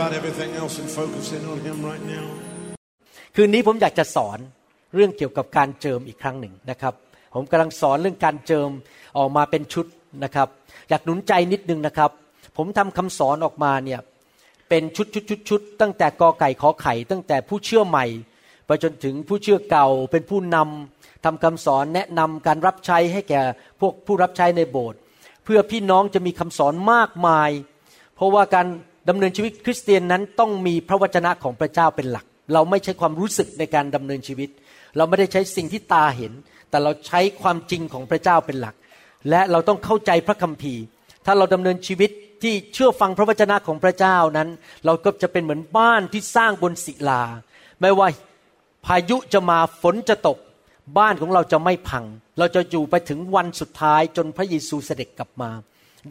about everything else and focus in on Him right now. คืนนี้ผมอยากจะสอนเรื่องเกี่ยวกับการเจิมอีกครั้งหนึ่งนะครับ ผมกำลังสอนเรื่องการเจิมออกมาเป็นชุดนะครับ อยากหนุนใจนิดนึงนะครับ ผมทำคำสอนออกมาเนี่ยเป็นชุดชุดชุดชุดตั้งแต่กอไก่ขอไข่ ตั้งแต่ผู้เชื่อใหม่ ไปจนถึงผู้เชื่อเก่าเป็นผู้นำทำคำสอนแนะนำการรับใช้ให้แก่พวกผู้รับใช้ในโบสถ์เพื่อพี่น้องจะมีคำสอนมากมาย เพราะว่าการ ดำเนินชีวิตคริสเตียนนั้นต้องมีพระวจนะของพระเจ้าเป็นหลัก เราไม่ใช้ความรู้สึกในการดำเนินชีวิต เราไม่ได้ใช้สิ่งที่ตาเห็น แต่เราใช้ความจริงของพระเจ้าเป็นหลัก และเราต้องเข้าใจพระคัมภีร์ ถ้าเราดำเนินชีวิตที่เชื่อฟังพระวจนะของพระเจ้านั้น เราก็จะเป็นเหมือนบ้านที่สร้างบนศิลา ไม่ว่าพายุจะมาฝนจะตก บ้านของเราจะไม่พัง เราจะอยู่ไปถึงวันสุดท้ายจนพระเยซูเสด็จกลับมา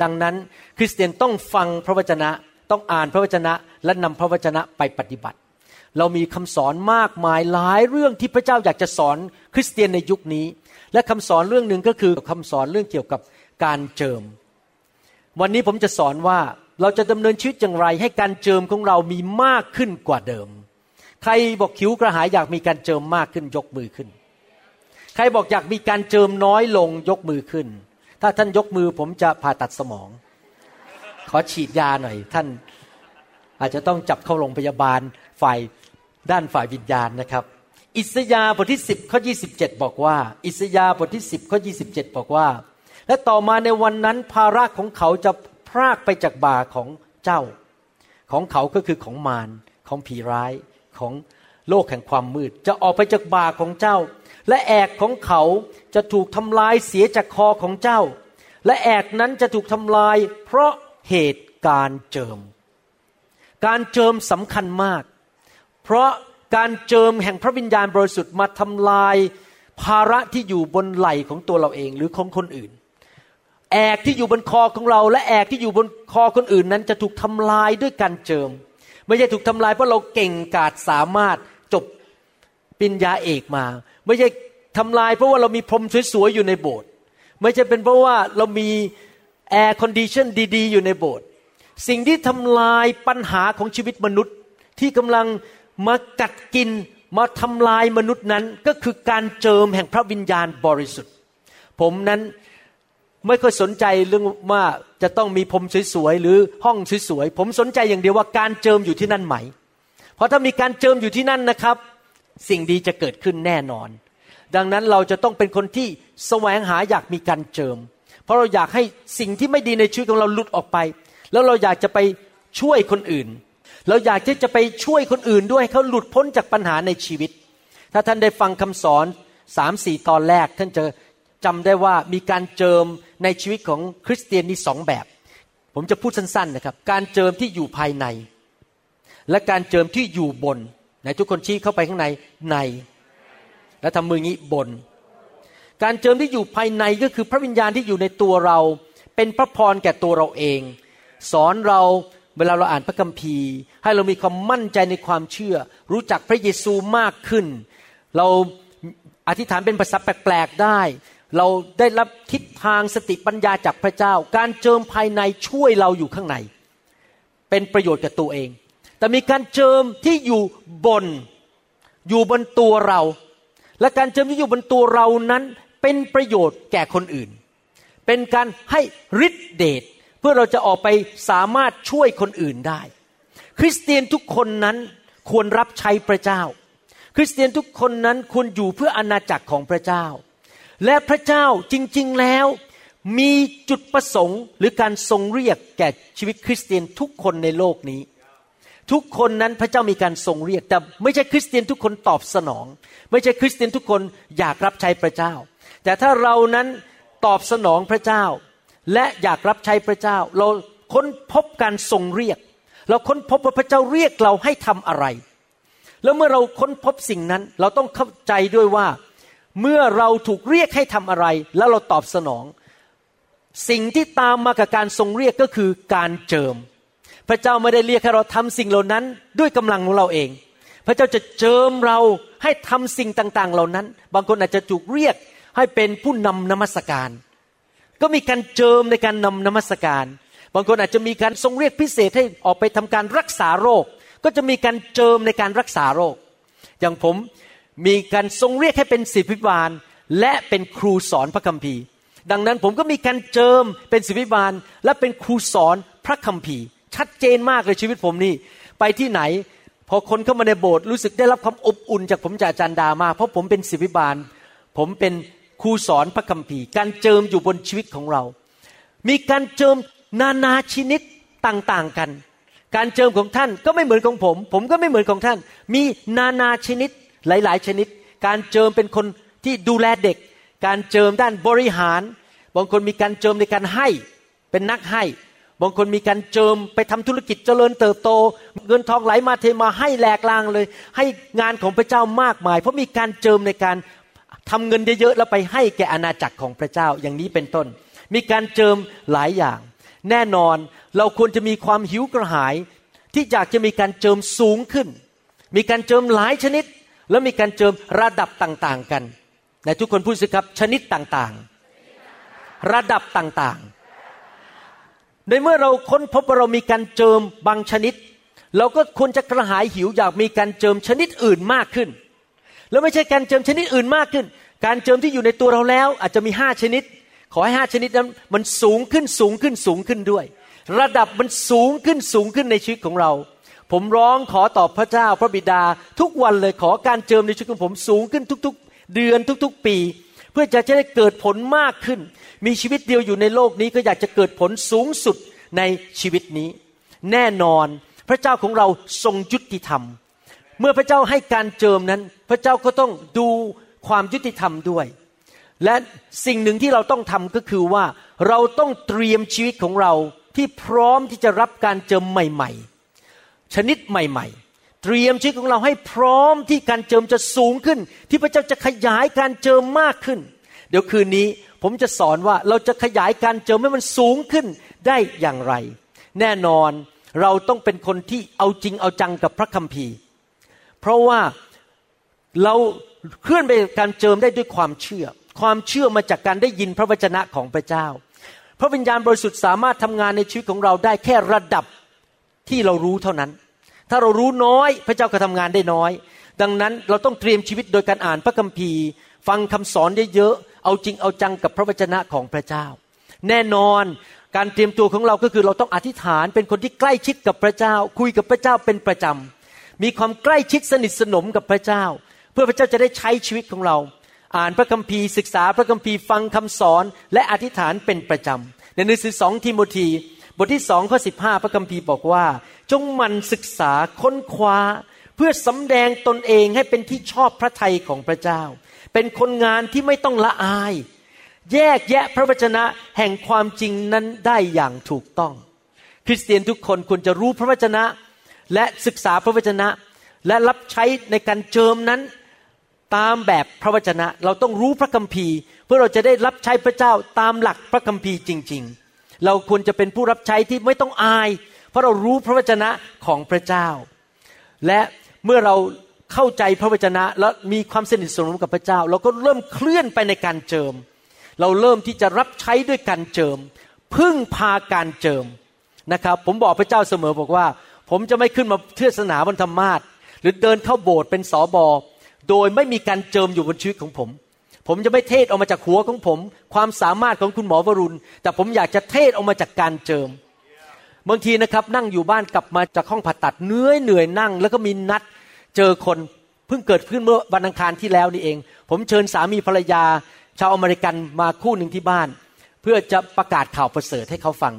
ดังนั้นคริสเตียนต้องฟังพระวจนะ ต้องอ่านพระวจนะและนำพระวจนะไปปฏิบัติ เรามีคำสอนมากมายหลายเรื่องที่พระเจ้าอยากจะสอนคริสเตียนในยุคนี้ และคำสอนเรื่องหนึ่งก็คือคำสอนเรื่องเกี่ยวกับการเจิม วันนี้ผมจะสอนว่าเราจะดำเนินชีวิตอย่างไร ให้การเจิมของเรามีมากขึ้นกว่าเดิม ใครบอกขิวกระหายอยากมีการเจิมมากขึ้นยกมือขึ้น ใครบอกอยากมีการเจิมน้อยลงยกมือขึ้น ถ้าท่านยกมือผมจะผ่าตัดสมอง ขอฉีดยาหน่อย ท่านอาจจะต้องจับเข้าโรงพยาบาลฝ่ายด้านฝ่ายวิญญาณนะครับ อิสยาบทที่ 10ข้อ27 บอกว่า อิสยาบทที่ 10ข้อ27 บอกว่า และต่อมาในวันนั้นภาระของเขาจะพรากไปจากบ่าของเจ้า ของเขาก็คือของมารของผีร้ายของโลกแห่งความมืด จะออกไปจากบ่าของเจ้า และแอกของเขาจะถูกทำลายเสียจากคอของเจ้า และแอกนั้นจะถูกทำลาย เพราะ เหตุการเจิม การเจิมสำคัญมาก เพราะการเจิมแห่งพระวิญญาณบริสุทธิ์มาทำลายภาระที่อยู่บนไหล่ของตัวเราเองหรือของคนอื่น แอกที่อยู่บนคอของเรา และแอกที่อยู่บนคอคนอื่นนั้นจะถูกทำลายด้วยการเจิม ไม่ใช่ถูกทำลายเพราะเราเก่งกาจสามารถจบปริญญาเอกมา ไม่ใช่ทำลายเพราะว่าเรามีพรมสวยๆอยู่ในโบสถ์ไม่ใช่เป็นเพราะว่าเรามี air condition ดีๆ อยู่ในโบสถ์สิ่งที่ทำลายปัญหาของชีวิตมนุษย์ที่กำลังมากัดกินมาทำลายมนุษย์นั้นก็คือการเจิมแห่งพระวิญญาณบริสุทธิ์ ผมนั้นไม่ค่อยสนใจเรื่องว่าจะต้องมีผมสวยๆหรือห้องสวยๆผมสนใจอย่างเดียวว่าการเจิมอยู่ที่นั่นไหม เพราะถ้ามีการเจิมอยู่ที่นั่นนะครับ สิ่งดีจะเกิดขึ้นแน่นอน ดังนั้นเราจะต้องเป็นคนที่แสวงหาอยากมีการเจิม เพราะเราอยากให้สิ่งที่ไม่ดีในชีวิตของเราหลุดออกไป แล้วเราอยากจะไปช่วยคนอื่น เราอยากที่จะไปช่วยคนอื่นด้วยให้เขาหลุดพ้นจากปัญหาในชีวิต ถ้าท่านได้ฟังคำสอนสามสี่ตอนแรก ท่านจะจำได้ว่ามีการเจิมในชีวิตของคริสเตียนนี่สองแบบ ผมจะพูดสั้นๆนะครับ การเจิมที่อยู่ภายใน และการเจิมที่อยู่บนไหนทุกคนชี้เข้าไปข้างในใน และทำมืองี้บน การเจิมที่อยู่ภายในก็คือพระวิญญาณที่อยู่ในตัวเรา เป็นพระพรแก่ตัวเราเอง สอนเราเวลาเราอ่านพระคัมภีร์ ให้เรามีความมั่นใจในความเชื่อ รู้จักพระเยซูมากขึ้น เราอธิษฐานเป็นภาษาแปลกๆได้ เราได้รับทิศทางสติปัญญาจากพระเจ้า การเจิมภายในช่วยเราอยู่ข้างใน เป็นประโยชน์กับตัวเอง แต่มีการเจิมที่อยู่บนอยู่บนตัวเรา และการเจิมที่อยู่บนตัวเรานั้น เป็นประโยชน์แก่คนอื่น เป็นการให้ฤทธิเดชเพื่อเราจะออกไปสามารถช่วยคนอื่นได้ คริสเตียนทุกคนนั้นควรรับใช้พระเจ้า คริสเตียนทุกคนนั้นควรอยู่เพื่ออาณาจักรของพระเจ้า และพระเจ้าจริง ๆแล้วมีจุดประสงค์หรือการทรงเรียกแก่ชีวิตคริสเตียนทุกคนในโลกนี้ ทุกคนนั้นพระเจ้ามีการทรงเรียก แต่ไม่ใช่คริสเตียนทุกคนตอบสนอง ไม่ใช่คริสเตียนทุกคนอยากรับใช้พระเจ้า แต่ถ้าเรานั้นตอบสนองพระเจ้า และอยากรับใช้พระเจ้า เราค้นพบการทรงเรียก เราค้นพบว่าพระเจ้าเรียกเราให้ทำอะไร แล้วเมื่อเราค้นพบสิ่งนั้น เราต้องเข้าใจด้วยว่า เมื่อเราถูกเรียกให้ทำอะไร แล้วเราตอบสนอง สิ่งที่ตามมากับการทรงเรียกก็คือการเจิม พระเจ้าไม่ได้เรียกให้เราทำสิ่งเหล่านั้น ด้วยกำลังของเราเอง พระเจ้าจะเจิมเราให้ทำสิ่งต่าง ๆ เหล่านั้น บางคนอาจจะถูกเรียก ให้เป็นผู้นำนมัสการ ก็มีการเจิมในการนำนมัสการ บางคนอาจจะมีการทรงเรียกพิเศษให้ออกไปทำการรักษาโรค ก็จะมีการเจิมในการรักษาโรค อย่างผมมีการทรงเรียกให้เป็นศิษย์พิบาล และเป็นครูสอนพระคัมภีร์ ดังนั้นผมก็มีการเจิมเป็นศิบิบาล และเป็นครูสอนพระคัมภีร์ ชัดเจนมากเลยชีวิตผมนี่ไปที่ไหนพอคนเข้ามาในโบสถ์รู้สึกได้รับความอบอุ่นจากผมจากอาจารย์ดามากเพราะผมเป็นศิบิบาล ผมเป็น ครูสอนพระคัมภีร์ การเจิมอยู่บนชีวิตของเรา มีการเจิมนานาชนิดต่างๆกัน การเจิมของท่านก็ไม่เหมือนของผม ผมก็ไม่เหมือนของท่าน มีนานาชนิดหลาย ๆ ชนิด การเจิมเป็นคนที่ดูแลเด็ก การเจิมด้านบริหาร บางคนมีการเจิมในการให้ เป็นนักให้ บางคนมีการเจิมไปทำธุรกิจเจริญเติบโต เงินทองไหลมาเทมาให้แหลกลางเลย ให้งานของพระเจ้ามากมาย เพราะมีการเจิมในการ ทำเงินเยอะๆแล้วไปให้แก่อาณาจักรของพระเจ้าอย่างนี้เป็นต้น มีการเจิมหลายอย่าง แน่นอนเราควรจะมีความหิวกระหาย ที่อยากจะมีการเจิมสูงขึ้น มีการเจิมหลายชนิด แล้วมีการเจิมระดับต่างๆกันในทุกคนพูดสิครับชนิดต่างๆ ระดับต่างๆ ในเมื่อเราค้นพบว่าเรามีการเจิมบางชนิด เราก็ควรจะกระหายหิวอยากมีการเจิมชนิดอื่นมากขึ้น แล้วไม่ใช่การเจิมชนิดอื่นมากขึ้น การเจิมที่อยู่ในตัวเราแล้ว อาจจะมีห้าชนิด ขอให้ห้าชนิดนั้นมันสูงขึ้นสูงขึ้นสูงขึ้นด้วย ระดับมันสูงขึ้นสูงขึ้นในชีวิตของเรา ผมร้องขอต่อพระเจ้าพระบิดา ทุกวันเลยขอการเจิมในชีวิตของผมสูงขึ้นทุก ๆ เดือนทุก ๆ ปี เพื่อจะจะได้เกิดผลมากขึ้น มีชีวิตเดียวอยู่ในโลกนี้ก็อยากจะเกิดผลสูงสุดในชีวิตนี้ แน่นอนพระเจ้าของเราทรงยุติธรรม เมื่อพระเจ้าให้การเจิมนั้น พระเจ้าก็ต้องดูความยุติธรรมด้วย และสิ่งหนึ่งที่เราต้องทำก็คือว่าเราต้องเตรียมชีวิตของเราที่พร้อมที่จะรับการเจิมใหม่ ๆ ชนิดใหม่ ๆ เตรียมชีวิตของเราให้พร้อมที่การเจิมจะสูงขึ้น ที่พระเจ้าจะขยายการเจิมมากขึ้น เดี๋ยวคืนนี้ผมจะสอนว่าเราจะขยายการเจิมให้มันสูงขึ้นได้อย่างไร แน่นอนเราต้องเป็นคนที่เอาจริงเอาจังกับพระคัมภีร์ เพราะว่าเราเคลื่อนไปการเจิมได้ด้วยความเชื่อ ความเชื่อมาจากการได้ยินพระวจนะของพระเจ้า พระวิญญาณบริสุทธิ์สามารถทำงานในชีวิตของเราได้แค่ระดับที่เรารู้เท่านั้น ถ้าเรารู้น้อยพระเจ้าก็ทำงานได้น้อย ดังนั้นเราต้องเตรียมชีวิตโดยการอ่านพระคัมภีร์ ฟังคำสอนเยอะๆเอาจริงเอาจังกับพระวจนะของพระเจ้า แน่นอนการเตรียมตัวของเราก็คือเราต้องอธิษฐานเป็นคนที่ใกล้ชิดกับพระเจ้า คุยกับพระเจ้าเป็นประจำ มีความใกล้ชิดสนิทสนมกับพระเจ้า เพื่อพระเจ้าจะได้ใช้ชีวิตของเรา อ่านพระคัมภีร์ศึกษาพระคัมภีร์ฟังคำสอนและอธิษฐานเป็นประจำในหนังสือสองทิโมธีบทที่สองข้อสิบห้าพระคัมภีร์บอกว่า จงมันศึกษาค้นคว้า เพื่อสำแดงตนเองให้เป็นที่ชอบพระทัยของพระเจ้า เป็นคนงานที่ไม่ต้องละอาย แยกแยะพระวจนะแห่งความจริงนั้นได้อย่างถูกต้อง คริสเตียนทุกคนควรจะรู้พระวจนะ และศึกษาพระวจนะ และรับใช้ในการเจิมนั้นตามแบบพระวจนะ เราต้องรู้พระคัมภีร์ เพื่อเราจะได้รับใช้พระเจ้าตามหลักพระคัมภีร์จริง ๆ เราควรจะเป็นผู้รับใช้ที่ไม่ต้องอาย เพราะเรารู้พระวจนะของพระเจ้า และเมื่อเราเข้าใจพระวจนะ และมีความสนิทสนมกับพระเจ้า เราก็เริ่มเคลื่อนไปในการเจิม เราเริ่มที่จะรับใช้ด้วยการเจิม พึ่งพาการเจิมนะครับ ผมบอกพระเจ้าเสมอบอกว่า ผมจะไม่ขึ้นมาเทศนาบนธรรมาทหรือเดินเข้าโบสถ์เป็นสอบอโดยไม่มีการเจิมอยู่บนชีวิตของผม ผมจะไม่เทศออกมาจากหัวของผม ความสามารถของคุณหมอวรุณ แต่ผมอยากจะเทศออกมาจากการเจิม บางทีนะครับนั่งอยู่บ้านกลับมาจากห้องผ่าตัดเหนื่อยเหนื่อยนั่ง แล้วก็มีนัดเจอคนเพิ่งเกิดขึ้นเมื่อวันอังคารที่แล้วนี่เอง ผมเชิญสามีภรรยา ชาวอเมริกันมาคู่หนึ่งที่บ้าน เพื่อจะประกาศข่าวประเสริฐให้เขาฟัง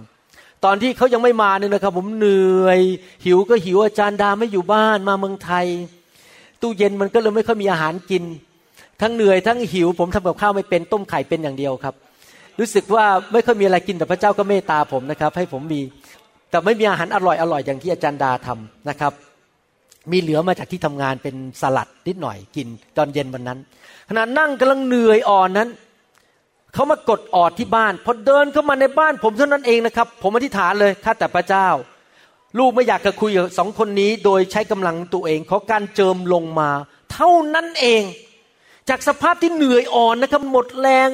ตอนที่เขายังไม่มาเนี่ยนะครับ ผมเหนื่อย หิวก็หิวอาจารย์ดาไม่อยู่บ้านมาเมืองไทย ตู้เย็นมันก็เลยไม่ค่อยมีอาหารกิน ทั้งเหนื่อยทั้งหิว ผมทำกับข้าวไม่เป็นต้มไข่เป็นอย่างเดียวครับ รู้สึกว่าไม่ค่อยมีอะไรกินแต่พระเจ้าก็เมตตาผมนะครับ ให้ผมมี แต่ไม่มีอาหารอร่อยอร่อยอย่างที่อาจารย์ดาทำนะครับมีเหลือมาจากที่ทำงานเป็นสลัดนิดหน่อยกินตอนเย็นวันนั้นขณะนั่งกำลังเหนื่อยอ่อนนั้น เขามากดออดที่บ้านพอเดินเข้ามาในบ้านผมเท่านั้นเองนะครับ ผมอธิษฐานเลยข้าแต่พระเจ้า ลูกไม่อยากจะคุยกับสองคนนี้โดยใช้กำลังตัวเองขอการเจิมลงมา เท่านั้นเอง จากสภาพที่เหนื่อยอ่อนนะครับหมดแรง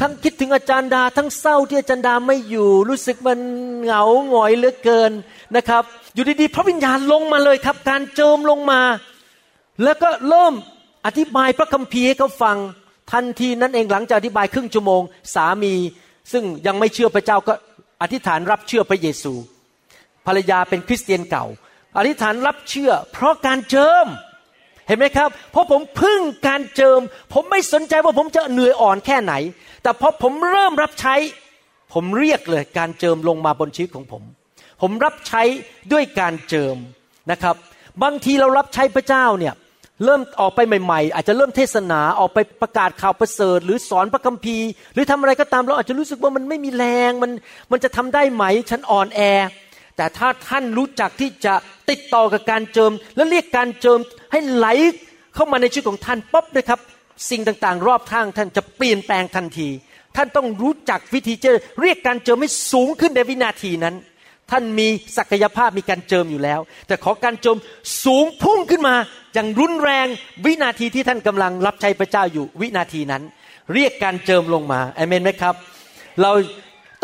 ทั้งคิดถึงอาจารย์ดา ทั้งเศร้าที่อาจารย์ดาไม่อยู่ รู้สึกมันเหงาหงอยเหลือเกินนะครับ อยู่ดีๆพระวิญญาณลงมาเลยครับ การเจิมลงมา แล้วก็เริ่มอธิบายพระคัมภีร์ให้เขาฟัง ทันทีนั้นเองหลังจากอธิบายครึ่งชั่วโมง สามี ซึ่งยังไม่เชื่อพระเจ้าก็อธิษฐานรับเชื่อพระเยซู ภรรยาเป็นคริสเตียนเก่า อธิษฐานรับเชื่อ เพราะการเจิมเห็นไหมครับ เพราะผมพึ่งการเจิม ผมไม่สนใจว่าผมจะเหนื่อยอ่อนแค่ไหน แต่พอผมเริ่มรับใช้ ผมเรียกเลยการเจิมลงมาบนชีวิตของผม ผมรับใช้ด้วยการเจิมนะครับ บางทีเรารับใช้พระเจ้าเนี่ย เริ่มออกไปใหม่ ๆ อาจจะเริ่มเทศนาออกไปประกาศข่าวประเสริฐ หรือสอนพระคัมภีร์ หรือทำอะไรก็ตามเราอาจจะรู้สึกว่ามันไม่มีแรงมันมันจะทำได้ไหมฉันอ่อนแอ แต่ถ้าท่านรู้จักที่จะติดต่อกับการเจิม และเรียกการเจิมให้ไหลเข้ามาในชีวิตของท่านป๊บเลยครับ สิ่งต่างๆ รอบข้างท่านจะเปลี่ยนแปลงทันที ท่านต้องรู้จักวิธีจอเรียกการเจิมให้สูงขึ้นในวินาทีนั้น ท่านมีศักยภาพมีการเจิมอยู่แล้ว แต่ขอการเจิมสูงพุ่งขึ้นมา อย่างรุนแรงวินาทีที่ท่านกำลังรับใช้พระเจ้าอยู่วินาทีนั้น เรียกการเจิมลงมาเอเมนไหมครับ เรา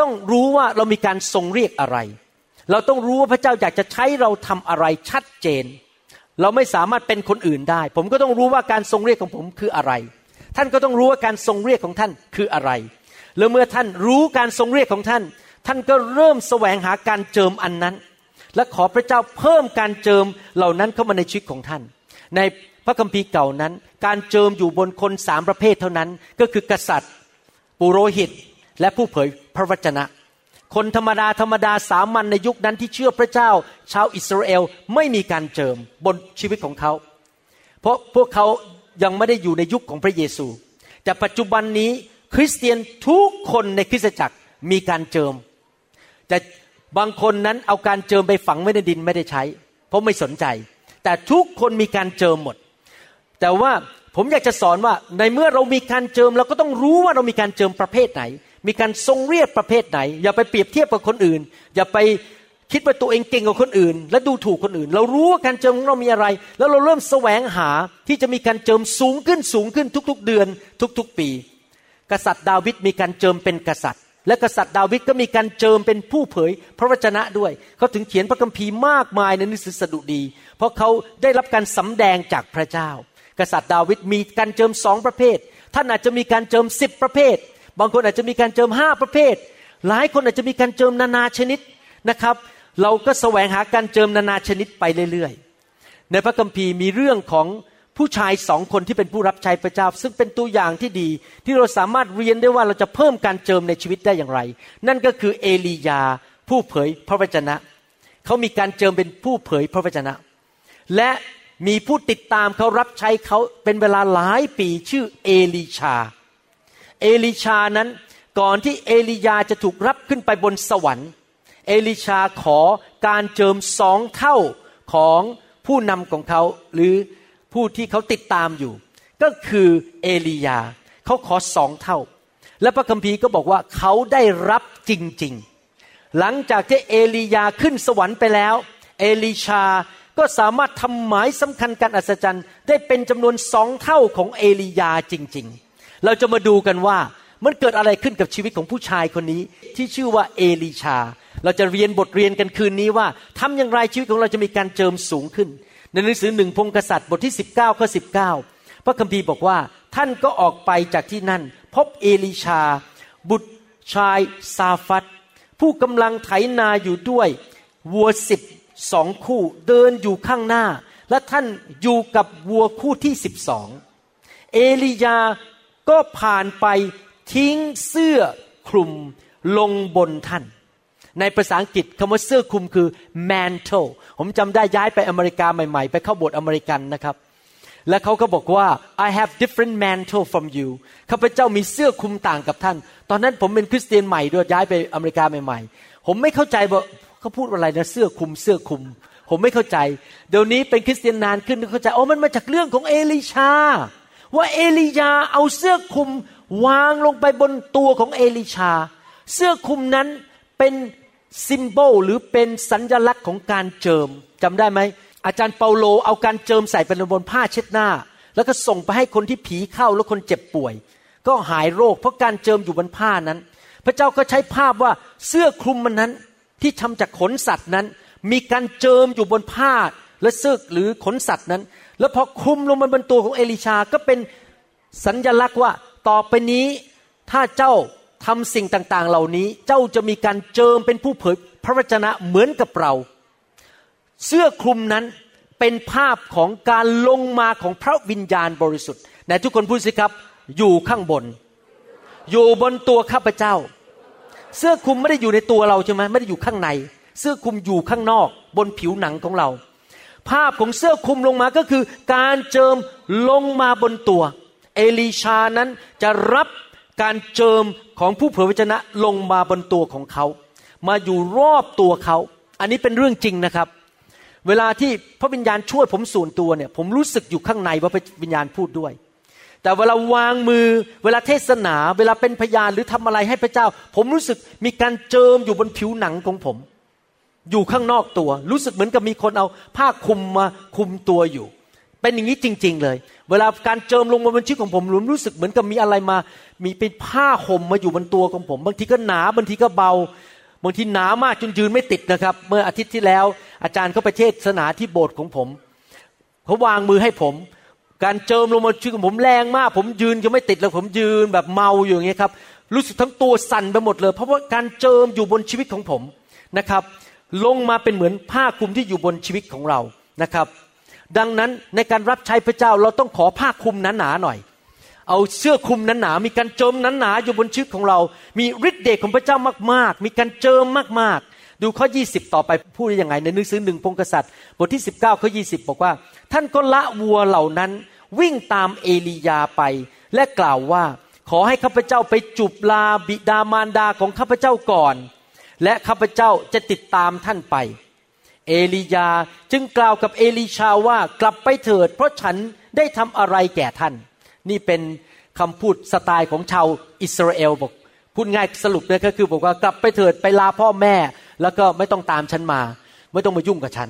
ต้องรู้ว่าเรามีการทรงเรียกอะไร เราต้องรู้ว่าพระเจ้าอยากจะใช้เราทำอะไรชัดเจน เราไม่สามารถเป็นคนอื่นได้ ผมก็ต้องรู้ว่าการทรงเรียกของผมคืออะไร ท่านก็ต้องรู้ว่าการทรงเรียกของท่านคืออะไรแล้วเมื่อท่านรู้การทรงเรียกของท่าน ท่านก็เริ่มแสวงหาการเจิมอันนั้น และขอพระเจ้าเพิ่มการเจิมเหล่านั้นเข้ามาในชีวิตของท่าน ในพระคัมภีร์เก่านั้น การเจิมอยู่บนคนสามประเภทเท่านั้น ก็คือกษัตริย์ ปุโรหิต และผู้เผยพระวจนะ คนธรรมดาธรรมดาสามัญในยุคนั้นที่เชื่อพระเจ้า ชาวอิสราเอลไม่มีการเจิมบนชีวิตของเขา เพราะพวกเขายังไม่ได้อยู่ในยุคของพระเยซู แต่ปัจจุบันนี้คริสเตียนทุกคนในคริสตจักรมีการเจิม แต่บางคนนั้นเอาการเจิมไปฝังไว้ในดินไม่ได้ใช้ เพราะไม่สนใจ แต่ทุกคนมีการเจิมหมด แต่ว่าผมอยากจะสอนว่าในเมื่อเรามีการเจิมเราก็ต้องรู้ว่าเรามีการเจิมประเภทไหน มีการทรงเรียกประเภทไหน อย่าไปเปรียบเทียบกับคนอื่น อย่าไปคิดว่าตัวเองเก่งกว่าคนอื่น และดูถูกคนอื่น เรารู้ว่าการเจิมของเรามีอะไร แล้วเราเริ่มแสวงหาที่จะมีการเจิมสูงขึ้นสูงขึ้นทุก ๆ เดือน ทุก ๆ ปี กษัตริย์ดาวิดมีการเจิมเป็นกษัตริย์ และกษัตริย์ดาวิดก็มีการเจิมเป็นผู้เผยพระวจนะด้วย เขาถึงเขียนพระคัมภีร์มากมายในหนังสือสดุดี เพราะเขาได้รับการสำแดงจากพระเจ้า กษัตริย์ดาวิดมีการเจิมสองประเภท ท่านอาจจะมีการเจิมสิบประเภท บางคนอาจจะมีการเจิมห้าประเภท หลายคนอาจจะมีการเจิมนานาชนิดนะครับ เราก็แสวงหาการเจิมนานาชนิดไปเรื่อยๆ ในพระคัมภีร์มีเรื่องของ ผู้ชายสองคนที่เป็นผู้รับใช้พระเจ้า ซึ่งเป็นตัวอย่างที่ดี ที่เราสามารถเรียนได้ว่าเราจะเพิ่มการเจิมในชีวิตได้อย่างไร นั่นก็คือเอลียาผู้เผยพระวจนะ เขามีการเจิมเป็นผู้เผยพระวจนะ และมีผู้ติดตามเขารับใช้เขาเป็นเวลาหลายปีชื่อเอลีชา เอลิชานั้นก่อนที่เอลียาจะถูกรับขึ้นไปบนสวรรค์ เอลิชาขอการเจิมสองเท่าของผู้นำของเขาหรือ ผู้ที่เขาติดตามอยู่ ก็คือเอลียาเขาขอสองเท่า และพระคัมภีร์ก็บอกว่าเขาได้รับจริงๆ หลังจากที่เอลียาขึ้นสวรรค์ไปแล้ว เอลิชาก็สามารถทำหมายสำคัญการอัศจรรย์ ได้เป็นจำนวนสองเท่าของเอลียาจริง ๆ เราจะมาดูกันว่ามันเกิดอะไรขึ้นกับชีวิตของผู้ชายคนนี้ ที่ชื่อว่าเอลิชา เราจะเรียนบทเรียนกันคืนนี้ว่าทำอย่างไรชีวิตของเราจะมีการเจิมสูงขึ้น ในหนังสือหนึ่งพงกษัตริย์บทที่ 19ข้อ19พระคัมภีร์บอกว่าท่านก็ออกไปจากที่นั่น พบเอลิชา บุตรชายซาฟัตผู้กำลังไถนาอยู่ด้วยวัวสิบสองคู่เดินอยู่ข้างหน้า และท่านอยู่กับวัวคู่ที่สิบสองเอลียาก็ผ่านไปทิ้งเสื้อคลุมลงบนท่าน ในภาษาอังกฤษคำว่าเสื้อคลุมคือ mantle ผมจำได้ย้ายไปอเมริกาใหม่ ๆ ไปเข้าโบสถ์อเมริกันนะครับ และเขาก็บอกว่า I have different mantle from you ข้าพเจ้ามีเสื้อคลุมต่างกับท่าน ตอนนั้นผมเป็นคริสเตียนใหม่ด้วยย้ายไปอเมริกาใหม่ ๆ ผมไม่เข้าใจว่าเขาพูดอะไรนะเสื้อคลุมเสื้อคลุม ผมไม่เข้าใจ เดี๋ยวนี้เป็นคริสเตียนนานขึ้นเข้าใจโอ้มันมาจากเรื่องของเอลิชา ว่าเอลียาเอาเสื้อคลุมวางลงไปบนตัวของเอลิชา เสื้อคลุมนั้นเป็น ซิมโบลหรือเป็นสัญญลักษณ์ของการเจิมจำได้ไหม อาจารย์เปาโลเอาการเจิมใส่เป็นบนผ้าเช็ดหน้า แล้วก็ส่งไปให้คนที่ผีเข้าแล้วคนเจ็บป่วย ก็หายโรคเพราะการเจิมอยู่บนผ้านั้น พระเจ้าก็ใช้ภาพว่าเสื้อคลุมมันนั้นที่ทำจากขนสัตว์นั้น มีการเจิมอยู่บนผ้าและเสื้อหรือขนสัตว์นั้น แล้วพอคลุมลงมาบนตัวของเอลิชาก็เป็นสัญญลักษณ์ว่าต่อไปนี้ถ้าเจ้า ทำสิ่งต่างๆ เหล่านี้เจ้าจะมีการเจิมเป็นผู้เผยพระวจนะเหมือนกับเรา เสื้อคลุมนั้นเป็นภาพของการลงมาของพระวิญญาณบริสุทธิ์ไหนทุกคนพูดสิครับ อยู่ข้างบน อยู่บนตัวข้าพเจ้า เสื้อคลุมไม่ได้อยู่ในตัวเราใช่ไหมไม่ได้อยู่ข้างใน เสื้อคลุมอยู่ข้างนอกบนผิวหนังของเรา ภาพของเสื้อคลุมลงมาก็คือ การเจิมลงมาบนตัว เอลีชานั้นจะรับ การเจิมของผู้เผยพระชนะลงมาบนตัวของเขา มาอยู่รอบตัวเขา อันนี้เป็นเรื่องจริงนะครับ เวลาที่พระวิญญาณช่วยผมส่วนตัวเนี่ย ผมรู้สึกอยู่ข้างในว่าพระวิญญาณพูดด้วย แต่เวลาวางมือ เวลาเทศนา เวลาเป็นพยานหรือทำอะไรให้พระเจ้า ผมรู้สึกมีการเจิมอยู่บนผิวหนังของผม อยู่ข้างนอกตัว รู้สึกเหมือนกับมีคนเอาผ้าคลุมมาคลุมตัวอยู่เป็นอย่างนี้จริง ๆ เลย เวลาการเจิมลงมาบนชีวิตของผมผมรู้สึกเหมือนกับมีอะไรมา มีเป็นผ้าห่มมาอยู่บนตัวของผม บางทีก็หนาบางทีก็เบา บางทีหนามากจนยืนไม่ติดนะครับ เมื่ออาทิตย์ที่แล้ว อาจารย์เขาไปเทศนาที่โบสถ์ของผมเขาวางมือให้ผม การเจิมลงมาชีวิตของผมแรงมาก ผมยืนจะไม่ติดแล้วผมยืนแบบเมาอยู่อย่างเงี้ยครับรู้สึกทั้งตัวสั่นไปหมดเลย เพราะว่าการเจิมอยู่บนชีวิตของผมนะครับ ลงมาเป็นเหมือนผ้าคลุมที่อยู่บนชีวิตของเรานะครับ ดังนั้นในการรับใช้พระเจ้าเราต้องขอผ้าคลุมหนาๆหน่อย เอาเสื้อคลุมหนาๆมีการเจิมหนาๆอยู่บนชีวิตของเรา มีฤทธิ์เดชของพระเจ้ามากๆ มีการเจิมมากๆ ดูข้อ 20 ต่อไปพูดยังไงในหนังสือหนึ่งพงกษัตริย์ บทที่ 19ข้อ20 บอกว่า ท่านก็ละวัวเหล่านั้นวิ่งตามเอลียาไป และกล่าวว่า ขอให้ข้าพเจ้าไปจุบลาบิดามารดาของข้าพเจ้าก่อน และข้าพเจ้าจะติดตามท่านไป เอลียาจึงกล่าวกับเอลีชาว่ากลับไปเถิด เพราะฉันได้ทำอะไรแก่ท่าน นี่เป็นคำพูดสไตล์ของชาวอิสราเอลบอกพูดง่ายสรุปเลยก็คือบอกว่ากลับไปเถิดไปลาพ่อแม่ แล้วก็ไม่ต้องตามฉันมา ไม่ต้องมายุ่งกับฉัน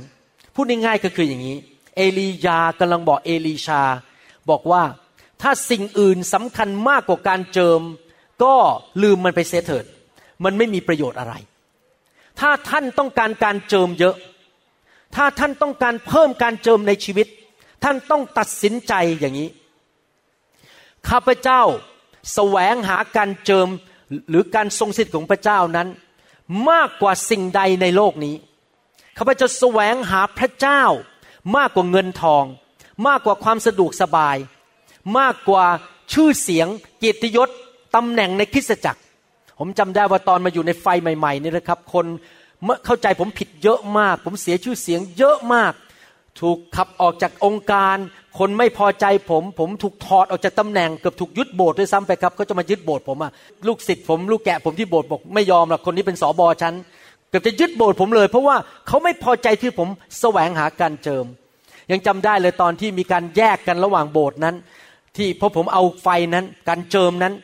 พูดง่ายๆก็คืออย่างนี้ เอลียากำลังบอกเอลีชา บอกว่าถ้าสิ่งอื่นสำคัญมากกว่าการเจิม ก็ลืมมันไปเสียเถิด มันไม่มีประโยชน์อะไร ถ้าท่านต้องการการเจิมเยอะ ถ้าท่านต้องการเพิ่มการเจิมในชีวิต ท่านต้องตัดสินใจอย่างนี้ ข้าพเจ้าแสวงหาการเจิมหรือการทรงสิทธิ์ของพระเจ้านั้น มากกว่าสิ่งใดในโลกนี้ข้าพเจ้าแสวงหาพระเจ้า มากกว่าเงินทอง มากกว่าความสะดวกสบาย มากกว่าชื่อเสียงเกียรติยศตำแหน่งในคริสตจักร ผมจำได้ว่าตอนมาอยู่ในไฟใหม่ๆนี่นะครับ คนเข้าใจผมผิดเยอะมาก ผมเสียชื่อเสียงเยอะมาก ถูกขับออกจากองค์การ คนไม่พอใจผม ผมถูกถอดออกจากตำแหน่งเกือบถูกยึดโบสถ์ด้วยซ้ำไปครับเขาจะมายึดโบสถ์ผมอะลูกศิษย์ผมลูกแกะผมที่โบสถ์บอกไม่ยอมหรอกคนนี้เป็นสอบอชั้นเกือบจะยึดโบสถ์ผมเลย เพราะว่าเขาไม่พอใจที่ผมแสวงหาการเจิม ยังจำได้เลยตอนที่มีการแยกกันระหว่างโบสถ์นั้น ที่พอผมเอาไฟนั้นการเจิมนั้น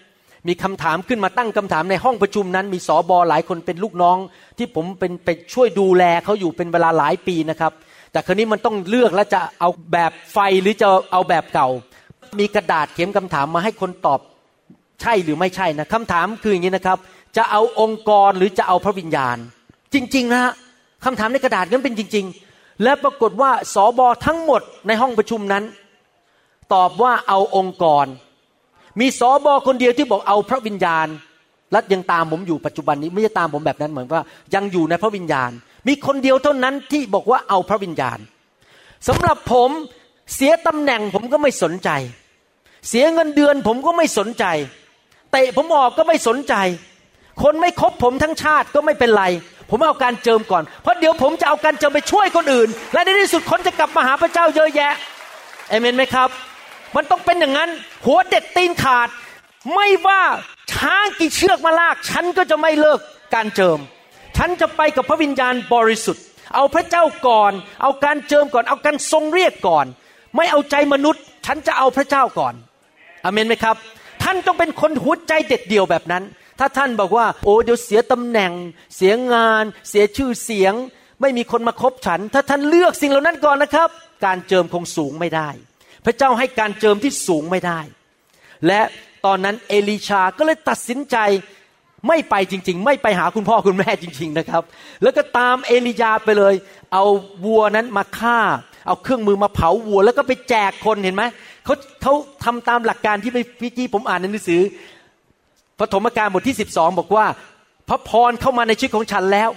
มีคำถามขึ้นมาตั้งคำถามในห้องประชุมนั้น มีสอบอหลายคนเป็นลูกน้อง ที่ผมเป็นไปช่วยดูแลเขาอยู่เป็นเวลาหลายปีนะครับ แต่คราวนี้มันต้องเลือกแล้วจะเอาแบบไฟหรือจะเอาแบบเก่า มีกระดาษเขียนคำถามมาให้คนตอบใช่หรือไม่ใช่นะคำถามคืออย่างนี้นะครับ จะเอาองค์กรหรือจะเอาพระวิญญาณ จริง ๆ นะฮะคำถามในกระดาษนั้นเป็นจริง ๆ และปรากฏว่าสอบอทั้งหมดในห้องประชุมนั้น ตอบว่าเอาองค์กร มีสอบอคนเดียวที่บอกเอาพระวิญญาณ และยังตามผมอยู่ปัจจุบันนี้ไม่ใช่ตามผมแบบนั้นเหมือนว่ายังอยู่ในพระวิญญาณ มีคนเดียวเท่านั้นที่บอกว่าเอาพระวิญญาณสำหรับผมเสียตำแหน่งผมก็ไม่สนใจ เสียเงินเดือนผมก็ไม่สนใจเตะผมออกก็ไม่สนใจ คนไม่คบผมทั้งชาติก็ไม่เป็นไร ผมเอาการเจิมก่อน เพราะเดี๋ยวผมจะเอาการเจิมไปช่วยคนอื่น และในที่สุดคนจะกลับมาหาพระเจ้าเยอะแยะเอเมนไหมครับ มันต้องเป็นอย่างนั้น หัวเด็ดตีนขาด ไม่ว่าช้างกี่เชือกมาลาก ฉันก็จะไม่เลิกการเจิม ฉันจะไปกับพระวิญญาณบริสุทธิ์ เอาพระเจ้าก่อน เอาการเจิมก่อน เอาการทรงเรียกก่อน ไม่เอาใจมนุษย์ ฉันจะเอาพระเจ้าก่อนอเมนไหมครับ ท่านต้องเป็นคนหัวใจเด็ดเดี่ยวแบบนั้น ถ้าท่านบอกว่า โอ้เดี๋ยวเสียตำแหน่ง เสียงาน เสียชื่อเสียง ไม่มีคนมาคบฉัน ถ้าท่านเลือกสิ่งเหล่านั้นก่อนนะครับ การเจิมคงสูงไม่ได้ พระเจ้าให้การเจิมที่สูงไม่ได้ และตอนนั้นเอลิชาก็เลยตัดสินใจ ไม่ไปจริง ๆ ไม่ไปหาคุณพ่อคุณแม่จริง ๆนะครับ แล้วก็ตามเอลิยาไปเลย เอาวัวนั้นมาฆ่า เอาเครื่องมือมาเผาวัว แล้วก็ไปแจกคนเห็นไหมเขาเขาทำตามหลักการที่พี่กี้ผมอ่านในหนังสือปฐมกาลบทที่ 12 บอกว่า พระพรเข้ามาในชีวิตของฉันแล้ว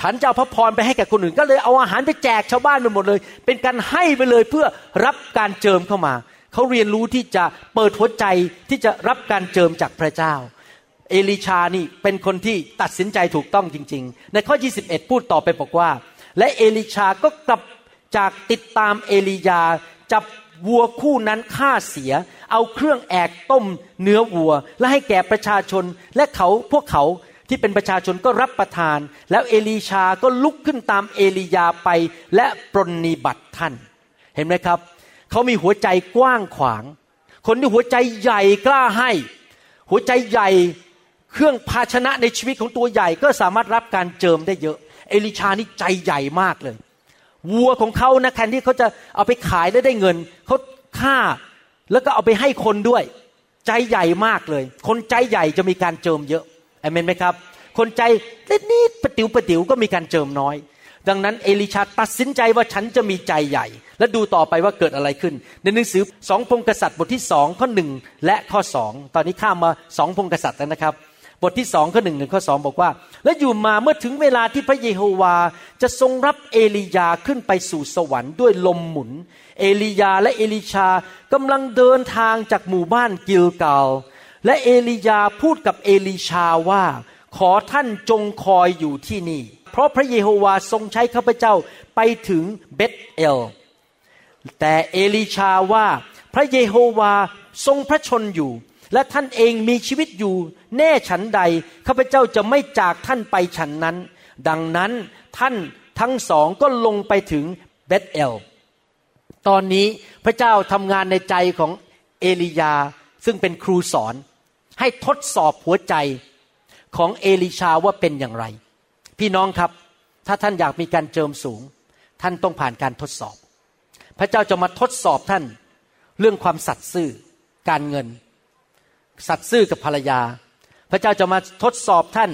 ฉันจะเอาพระพรไปให้แก่คนอื่น ก็เลยเอาอาหารไปแจกชาวบ้านไปหมดเลย เป็นการให้ไปเลยเพื่อรับการเจิมเข้ามาเขาเรียนรู้ที่จะเปิดหัวใจที่จะรับการเจิมจากพระเจ้า เอลิชานี่เป็นคนที่ตัดสินใจถูกต้องจริง ๆ ในข้อ 21 พูดต่อไปบอกว่า และเอลิชาก็กลับจากติดตามเอลียาจับวัวคู่นั้นฆ่าเสีย เอาเครื่องแอกต้มเนื้อวัว และให้แก่ประชาชนและเขาพวกเขาที่เป็นประชาชนก็รับประทาน แล้วเอลีชาก็ลุกขึ้นตามเอลียาไปและปรนนิบัติท่าน เห็นไหมครับ เขามีหัวใจกว้างขวาง คนที่หัวใจใหญ่กล้าให้ หัวใจใหญ่ เครื่องภาชนะในชีวิตของตัวใหญ่ก็สามารถรับการเจิมได้เยอะ เอลิชานี่ใจใหญ่มากเลย วัวของเขานะแทนที่เขาจะเอาไปขายแล้วได้เงินเขาฆ่าแล้วก็เอาไปให้คนด้วย ใจใหญ่มากเลย คนใจใหญ่จะมีการเจิมเยอะอเมนไหมครับ คนใจเล็กนิดประติ๋วประติ๋วก็มีการเจิมน้อย ดังนั้นเอลิชาตัดสินใจว่าฉันจะมีใจใหญ่ และดูต่อไปว่าเกิดอะไรขึ้น ในหนังสือสองพงกษัตริย์บทที่สองข้อหนึ่งและข้อสองตอนนี้ข้ามมาสองพงกษัตริย์แล้วนะครับ บทที่สองข้อหนึ่งหนึ่งข้อสองบอกว่า และอยู่มาเมื่อถึงเวลาที่พระเยโฮวาจะทรงรับเอลียาขึ้นไปสู่สวรรค์ด้วยลมหมุน เอลียาและเอลิชากำลังเดินทางจากหมู่บ้านกิลกาลและเอลียาพูดกับเอลิชาว่า ขอท่านจงคอยอยู่ที่นี่ เพราะพระเยโฮวาทรงใช้ข้าพเจ้าไปถึงเบธเอล แต่เอลิชาว่าพระเยโฮวาทรงพระชนอยู่ และท่านเองมีชีวิตอยู่ แน่ฉันใดข้าพเจ้าจะไม่จากท่านไปฉันนั้น ดังนั้นท่านทั้งสองก็ลงไปถึงเบธเอล ตอนนี้พระเจ้าทำงานในใจของเอลียาซึ่งเป็นครูสอน ให้ทดสอบหัวใจของเอลิชาว่าเป็นอย่างไร พี่น้องครับ ถ้าท่านอยากมีการเจิมสูง ท่านต้องผ่านการทดสอบ พระเจ้าจะมาทดสอบท่านเรื่องความสัตย์ซื่อ การเงิน สัตย์ซื่อกับภรรยา พระเจ้าจะมาทดสอบท่าน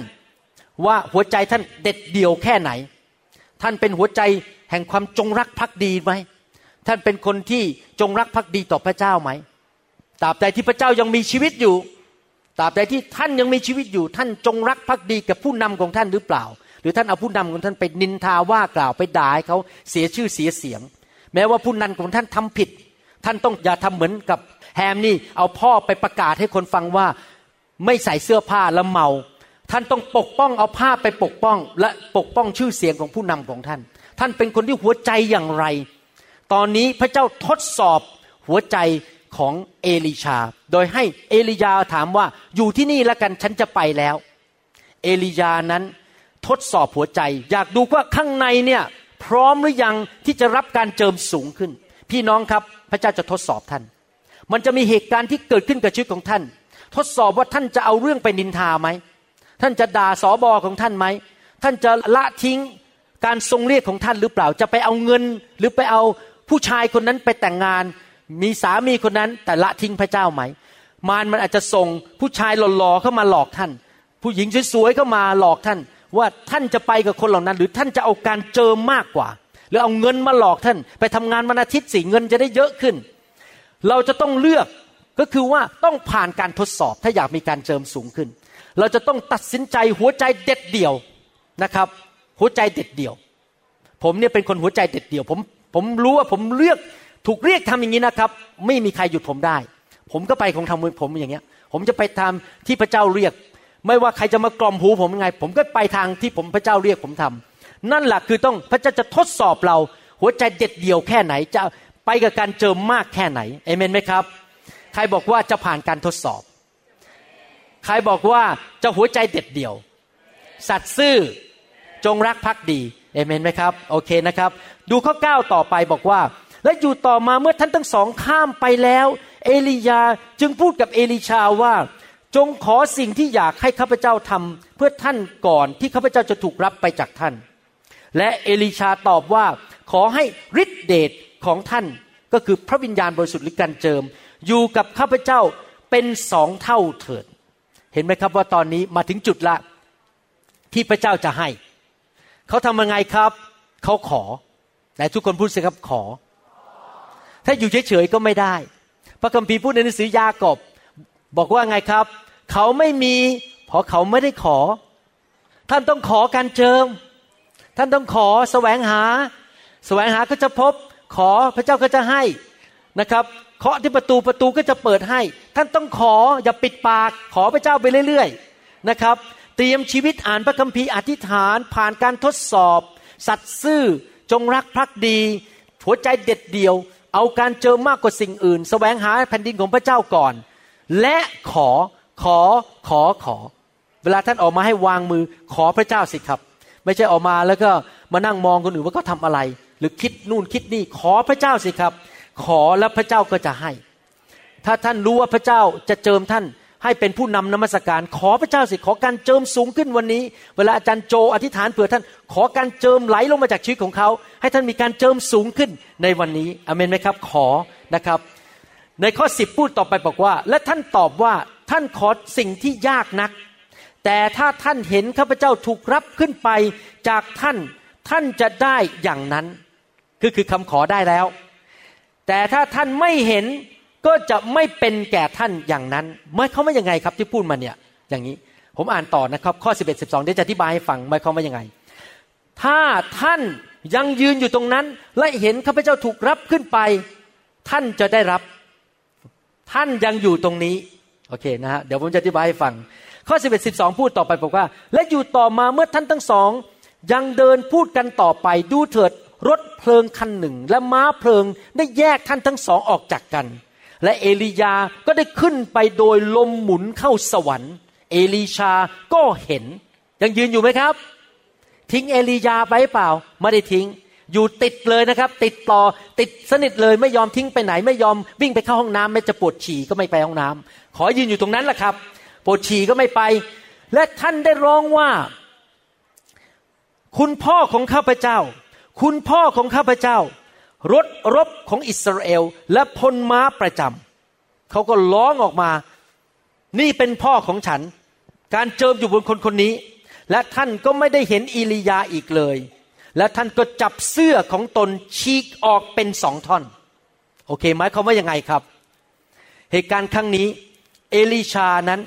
ว่าหัวใจท่านเด็ดเดี่ยวแค่ไหน ท่านเป็นหัวใจแห่งความจงรักภักดีไหมท่านเป็นคนที่จงรักภักดีต่อพระเจ้าไหมตราบใดที่พระเจ้ายังมีชีวิตอยู่ตราบใดที่ท่านยังมีชีวิตอยู่ ท่านจงรักภักดีกับผู้นำของท่านหรือเปล่า หรือท่านเอาผู้นำของท่านไปนินทาว่ากล่าวไปด่าเขาเสียชื่อเสียเสียง แม้ว่าผู้นำของท่านทำผิด ท่านต้องอย่าทำเหมือนกับ แฮมนี่เอาพ่อไปประกาศให้คนฟังว่าไม่ใส่เสื้อผ้าแล้วเมา ท่านต้องปกป้องเอาผ้าไปปกป้อง และปกป้องชื่อเสียงของผู้นำของท่าน ท่านเป็นคนที่หัวใจอย่างไร ตอนนี้พระเจ้าทดสอบหัวใจของเอลิชา โดยให้เอลียาถามว่าอยู่ที่นี่แล้วกันฉันจะไปแล้ว เอลียานั้นทดสอบหัวใจ อยากดูว่าข้างในเนี่ยพร้อมหรือยังที่จะรับการเจิมสูงขึ้น พี่น้องครับพระเจ้าจะทดสอบท่าน มันจะมีเหตุการณ์ที่เกิดขึ้นกับชีวิตของท่าน ทดสอบว่าท่านจะเอาเรื่องไปนินทาไหม ท่านจะด่าสอบอของท่านไหม ท่านจะละทิ้งการทรงเรียกของท่านหรือเปล่า จะไปเอาเงิน หรือไปเอาผู้ชายคนนั้นไปแต่งงาน มีสามีคนนั้นแต่ละทิ้งพระเจ้าไหม มารมันอาจจะส่งผู้ชายหล่อๆเข้ามาหลอกท่าน ผู้หญิงสวยๆเข้ามาหลอกท่าน ว่าท่านจะไปกับคนเหล่านั้น หรือท่านจะเอาการเจิมมากกว่า หรือเอาเงินมาหลอกท่าน ไปทำงานวันอาทิตย์สิเงินจะได้เยอะขึ้น เราจะต้องเลือกก็คือว่าต้องผ่านการทดสอบถ้าอยากมีการเจิมสูงขึ้น เราจะต้องตัดสินใจหัวใจเด็ดเดี่ยวนะครับ หัวใจเด็ดเดี่ยว ผมเนี่ยเป็นคนหัวใจเด็ดเดี่ยว ผมผมรู้ว่าผมเลือกถูกเรียกทำอย่างนี้นะครับ ไม่มีใครหยุดผมได้ ผมก็ไปของทำผมอย่างเงี้ย ผมจะไปทำที่พระเจ้าเรียก ไม่ว่าใครจะมากล่อมหูผมยังไง ผมก็ไปทางที่ผมพระเจ้าเรียกผมทำนั่นแหละคือต้องพระเจ้าจะทดสอบเรา หัวใจเด็ดเดี่ยวแค่ไหนจะ ไปกับการเจิมมากแค่ไหนเอเมนไหมครับ ใครบอกว่าจะผ่านการทดสอบ ใครบอกว่าจะหัวใจเด็ดเดี่ยว สัตซ์ซื่อจงรักภักดีเอเมนไหมครับ โอเคนะครับ ดูข้อเก้าต่อไปบอกว่า และอยู่ต่อมาเมื่อท่านทั้งสองข้ามไปแล้ว เอลียาจึงพูดกับเอลิชาว่า จงขอสิ่งที่อยากให้ข้าพเจ้าทำเพื่อท่านก่อนที่ข้าพเจ้าจะถูกรับไปจากท่าน และเอลิชาตอบว่าขอให้ฤทธิเดช ของท่านก็คือพระวิญญาณบริสุทธิ์หรือการเจิม อยู่กับข้าพเจ้าเป็นสองเท่าเถิด เห็นไหมครับว่าตอนนี้มาถึงจุดละที่พระเจ้าจะให้ เขาทำยังไงครับ เขาขอแต่ทุกคนพูดสิครับขอ ถ้าอยู่เฉยๆก็ไม่ได้ พระคัมภีร์พูดในหนังสือยากอบบอกว่าไงครับ เขาไม่มีเพราะเขาไม่ได้ขอ ท่านต้องขอการเจิม ท่านต้องขอแสวงหาแสวงหาก็จะพบ ขอพระเจ้าก็จะให้นะครับเคาะที่ประตูประตูก็จะเปิดให้ ท่านต้องขออย่าปิดปาก ขอพระเจ้าไปเรื่อยๆนะครับ เตรียมชีวิตอ่านพระคัมภีร์อธิษฐาน ผ่านการทดสอบ สัตซ์ซื่อจงรักภักดี หัวใจเด็ดเดี่ยว เอาการเจอมากกว่าสิ่งอื่นสแสวงหาแผ่นดินของพระเจ้าก่อน และขอขอขอขอ เวลาท่านออกมาให้วางมือขอพระเจ้าสิครับ ไม่ใช่ออกมาแล้วก็มานั่งมองคนอื่นว่าเขาทาอะไร หรือคิดนู่นคิดนี่ขอพระเจ้าสิครับ ขอแล้วพระเจ้าก็จะให้ ถ้าท่านรู้ว่าพระเจ้าจะเจิมท่านให้เป็นผู้นำนมัสการ ขอพระเจ้าสิขอการเจิมสูงขึ้นวันนี้ เวลาอาจารย์โจอธิษฐานเผื่อท่าน ขอการเจิมไหลลงมาจากชีวิตของเขา ให้ท่านมีการเจิมสูงขึ้นในวันนี้อเมนไหมครับ ขอนะครับ ในข้อสิบพูดต่อไปบอกว่า และท่านตอบว่าท่านขอสิ่งที่ยากนัก แต่ถ้าท่านเห็นข้าพเจ้าถูกรับขึ้นไปจากท่านท่านจะได้อย่างนั้น คือคือคำขอได้แล้ว แต่ถ้าท่านไม่เห็นก็จะไม่เป็นแก่ท่านอย่างนั้นหมายความว่ายังไงครับที่พูดมาเนี่ย อย่างนี้ผมอ่านต่อนะครับข้อ 11 12เดี๋ยวจะอธิบายให้ฟังหมายความว่ายังไง ถ้าท่านยังยืนอยู่ตรงนั้น และเห็นข้าพเจ้าถูกรับขึ้นไป ท่านจะได้รับ ท่านยังอยู่ตรงนี้โอเคนะฮะเดี๋ยวผมจะอธิบายให้ฟัง ข้อ 11 12 พูดต่อไปบอกว่า และอยู่ต่อมาเมื่อท่านทั้งสอง ยังเดินพูดกันต่อไปดูเถิด รถเพลิงคันหนึ่ง และม้าเพลิงได้แยกท่านทั้งสองออกจากกัน และเอลียาก็ได้ขึ้นไปโดยลมหมุนเข้าสวรรค์ เอลีชาก็เห็น ยังยืนอยู่ไหมครับ ทิ้งเอลียาไปเปล่า ไม่ได้ทิ้ง อยู่ติดเลยนะครับ ติดต่อติดสนิทเลยไม่ยอมทิ้งไปไหน ไม่ยอมวิ่งไปเข้าห้องน้ำไม่จะปวดฉี่ก็ไม่ไปห้องน้ำขอยืนอยู่ตรงนั้นแหละครับปวดฉี่ก็ไม่ไป และท่านได้ร้องว่า คุณพ่อของข้าพเจ้า คุณพ่อของข้าพเจ้ารถรบของอิสราเอลและพลม้าประจำเขาก็ร้องออกมา นี่เป็นพ่อของฉัน การเจิมอยู่บนคนคนนี้ และท่านก็ไม่ได้เห็นอิลียาอีกเลย และท่านก็จับเสื้อของตนฉีกออกเป็นสองท่อน โอเคไหมเขาว่ายังไงครับ เหตุการณ์ครั้งนี้ เอลิชานั้น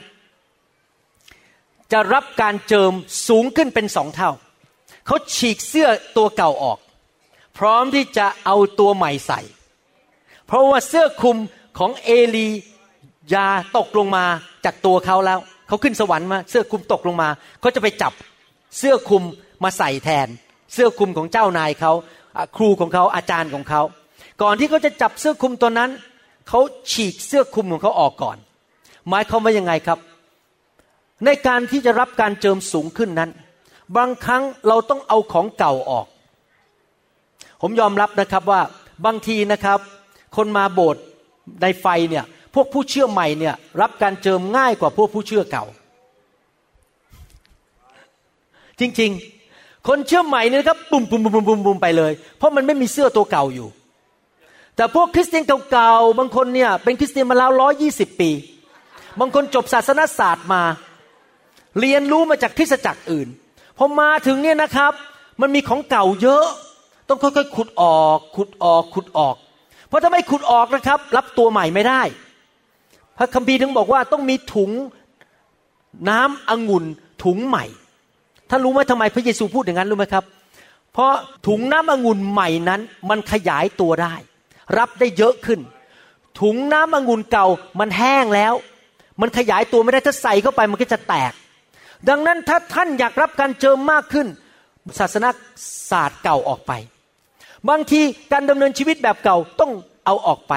จะรับการเจิมสูงขึ้นเป็นสองเท่า เขาฉีกเสื้อตัวเก่าออก พร้อมที่จะเอาตัวใหม่ใส่ เพราะว่าเสื้อคลุมของเอลียาตกลงมาจากตัวเขาแล้ว เขาขึ้นสวรรค์มาเสื้อคลุมตกลงมาเขาจะไปจับเสื้อคลุมมาใส่แทน เสื้อคลุมของเจ้านายเขาครูของเขาอาจารย์ของเขา ก่อนที่เขาจะจับเสื้อคลุมตัวนั้นเขาฉีกเสื้อคลุมของเขาออกก่อน หมายความว่ายังไงครับ ในการที่จะรับการเจิมสูงขึ้นนั้น บางครั้งเราต้องเอาของเก่าออก ผมยอมรับนะครับว่าบางทีนะครับ คนมาโบสถ์ในไฟเนี่ยพวกผู้เชื่อใหม่เนี่ยรับการเจิมง่ายกว่าพวกผู้เชื่อเก่า จริงๆ คนเชื่อใหม่เนี่ยครับปุ่มปุ่มปุ่มปุ่มปุ่มไปเลย เพราะมันไม่มีเสื้อตัวเก่าอยู่ แต่พวกคริสเตียนเก่าๆบางคนเนี่ยเป็นคริสเตียนมาแล้วร้อยี่สิบปี บางคนจบศาสนศาสตร์มา เรียนรู้มาจากคริสตจักรอื่น พอมาถึงเนี่ยนะครับ มันมีของเก่าเยอะ ต้องค่อยๆขุดออก ขุดออกขุดออก เพราะถ้าไม่ขุดออกนะครับ รับตัวใหม่ไม่ได้ พระคัมภีร์ถึงบอกว่าต้องมีถุงน้ำองุ่นถุงใหม่ท่านรู้ไหมทำไมพระเยซูพูดอย่างนั้นรู้ไหมครับ เพราะถุงน้ำองุ่นใหม่นั้น มันขยายตัวได้ รับได้เยอะขึ้น ถุงน้ำองุ่นเก่ามันแห้งแล้ว มันขยายตัวไม่ได้ถ้าใส่เข้าไปมันก็จะแตก ดังนั้นถ้าท่านอยากรับการเจิมมากขึ้น ศาสนาศาสตร์เก่าออกไป บางทีการดำเนินชีวิตแบบเก่าต้องเอาออกไป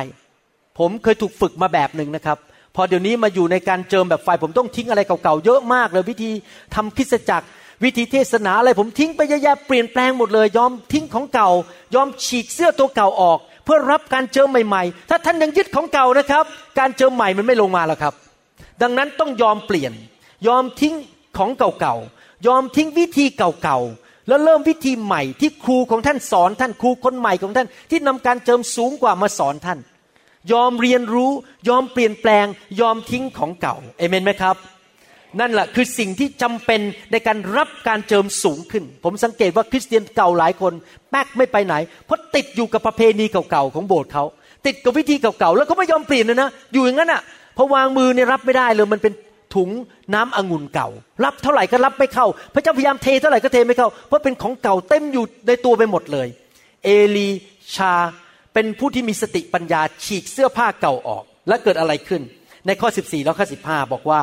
ผมเคยถูกฝึกมาแบบหนึ่งนะครับ พอเดี๋ยวนี้มาอยู่ในการเจิมแบบไฟผมต้องทิ้งอะไรเก่าๆเยอะมากเลยวิธีทำคริสจักรวิธีเทศนาอะไรผมทิ้งไปเยอะแยะเปลี่ยนแปลงหมดเลยยอมทิ้งของเก่ายอมฉีกเสื้อตัวเก่าออก เพื่อรับการเจิมใหม่ๆ ถ้าท่านยังยึดของเก่านะครับ การเจิมใหม่มันไม่ลงมาแล้วครับ ดังนั้นต้องยอมเปลี่ยน ยอมทิ้ง ของเก่าๆ ยอมทิ้งวิธีเก่าๆ แล้วเริ่มวิธีใหม่ที่ครูของท่านสอนท่านครูคนใหม่ของท่าน ที่นำการเจิมสูงกว่ามาสอนท่าน ยอมเรียนรู้ยอมเปลี่ยนแปลง ยอมทิ้งของเก่าเอเมนไหมครับ นั่นแหละคือสิ่งที่จำเป็นในการรับการเจิมสูงขึ้น ผมสังเกตว่าคริสเตียนเก่าหลายคนแป๊กไม่ไปไหน เพราะติดอยู่กับประเพณีเก่าๆของโบสถ์เขาติดกับวิธีเก่าๆแล้วก็ไม่ยอมเปลี่ยนเลยนะ อยู่อย่างนั้นอะพอวางมือเนี่ยรับไม่ได้เลยมันเป็น ถุงน้ำองุ่นเก่า รับเท่าไหร่ก็รับไม่เข้า พระเจ้าพยายามเทเท่าไหร่ก็เทไม่เข้า เพราะเป็นของเก่าเต็มอยู่ในตัวไปหมดเลย เอลีชาเป็นผู้ที่มีสติปัญญาฉีกเสื้อผ้าเก่าออก และเกิดอะไรขึ้น ในข้อ 14แล้วข้อ15 บอกว่า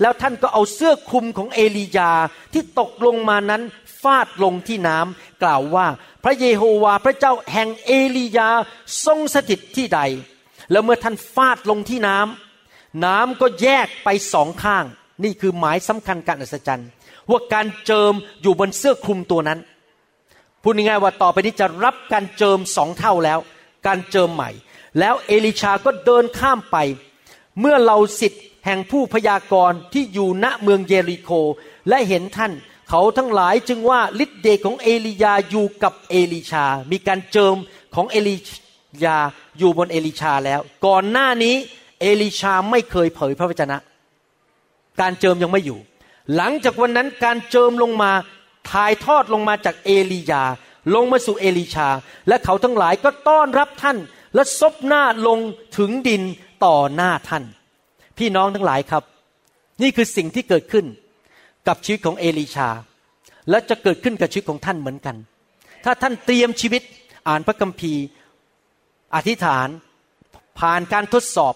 แล้วท่านก็เอาเสื้อคลุมของเอลียาที่ตกลงมานั้นฟาดลงที่น้ำกล่าวว่า พระเยโฮวาพระเจ้าแห่งเอลียาทรงสถิตที่ใด แล้วเมื่อท่านฟาดลงที่น้ำ น้ำก็แยกไปสองข้าง นี่คือหมายสำคัญการอัศจรรย์ว่าการเจิมอยู่บนเสื้อคลุมตัวนั้นพูดง่ายๆว่าต่อไปนี้จะรับการเจิมสองเท่าแล้ว การเจิมใหม่ แล้วเอลิชาก็เดินข้ามไป เมื่อเหล่าศิษย์แห่งผู้พยากรณ์ที่อยู่ณเมืองเยริโค และเห็นท่านเขาทั้งหลายจึงว่าฤทธิ์เดชของเอลียาอยู่กับเอลิชา มีการเจิมของเอลียาอยู่บนเอลิชาแล้ว ก่อนหน้านี้ เอลิชาไม่เคยเผยพระวจนะ การเจิมยังไม่อยู่ หลังจากวันนั้นการเจิมลงมาถ่ายทอดลงมาจากเอลียา ลงมาสู่เอลิชา และเขาทั้งหลายก็ต้อนรับท่าน และซบหน้าลงถึงดินต่อหน้าท่าน พี่น้องทั้งหลายครับ นี่คือสิ่งที่เกิดขึ้นกับชีวิตของเอลีชา และจะเกิดขึ้นกับชีวิตของท่านเหมือนกัน ถ้าท่านเตรียมชีวิตอ่านพระคัมภีร์ อธิษฐาน ผ่านการทดสอบ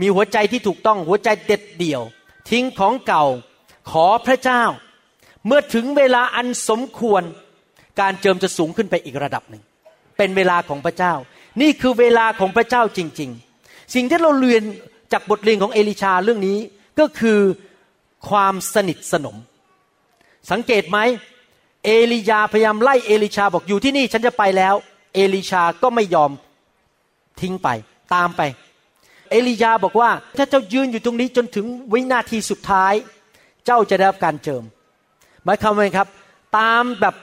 มีหัวใจที่ถูกต้องหัวใจเด็ดเดี่ยว ทิ้งของเก่าขอพระเจ้า เมื่อถึงเวลาอันสมควร การเจิมจะสูงขึ้นไปอีกระดับหนึ่ง เป็นเวลาของพระเจ้า นี่คือเวลาของพระเจ้าจริง ๆ สิ่งที่เราเรียนจากบทเรียนของเอลิชาเรื่องนี้ก็คือความสนิทสนม สังเกตไหมเอลิยาพยายามไล่เอลิชาบอกอยู่ที่นี่ฉันจะไปแล้ว เอลิชาก็ไม่ยอมทิ้งไปตามไป เอลิยาบอกว่า ถ้าเจ้ายืนอยู่ตรงนี้จนถึงวินาทีสุดท้าย เจ้าจะได้รับการเจิม หมายความว่าครับ ตามแบบ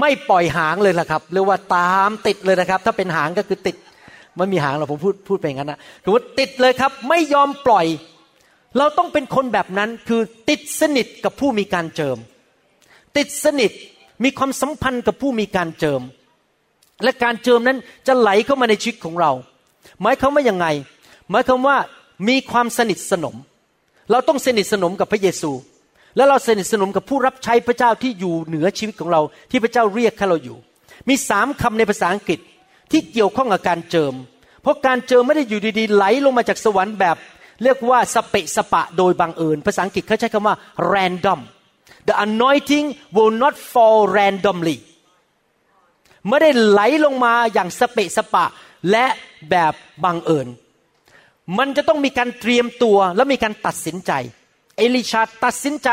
ไม่ปล่อยหางเลยล่ะครับเรียกว่าตามติดเลยนะครับ ถ้าเป็นหางก็คือติดไม่มีหางหรอผมพูดพูดไปงั้นนะคือว่าติดเลยครับ ไม่ยอมปล่อย เราต้องเป็นคนแบบนั้นคือติดสนิทกับผู้มีการเจิม ติดสนิทมีความสัมพันธ์กับผู้มีการเจิม และการเจิมนั้นจะไหลเข้ามาในชีวิตของเรา หมายความว่ายังไง มายความว่ามีความสนิทสนม เราต้องสนิทสนมกับพระเยซู และเราสนิทสนมกับผู้รับใช้พระเจ้าที่อยู่เหนือชีวิตของเรา ที่พระเจ้าเรียกให้เราอยู่ มีสามคำในภาษาอังกฤษที่เกี่ยวข้องกับการเจิม เพราะการเจิมไม่ได้อยู่ดีๆ ไหลลงมาจากสวรรค์แบบ เรียกว่าสเปะสปะโดยบังเอิญ ภาษาอังกฤษเขาใช้คำว่า random the anointing will not fall randomly ไม่ได้ไหลลงมาอย่างสเปะสปะและแบบบังเอิญ มันจะต้องมีการเตรียมตัวและมีการตัดสินใจ เอลิชาตัดสินใจ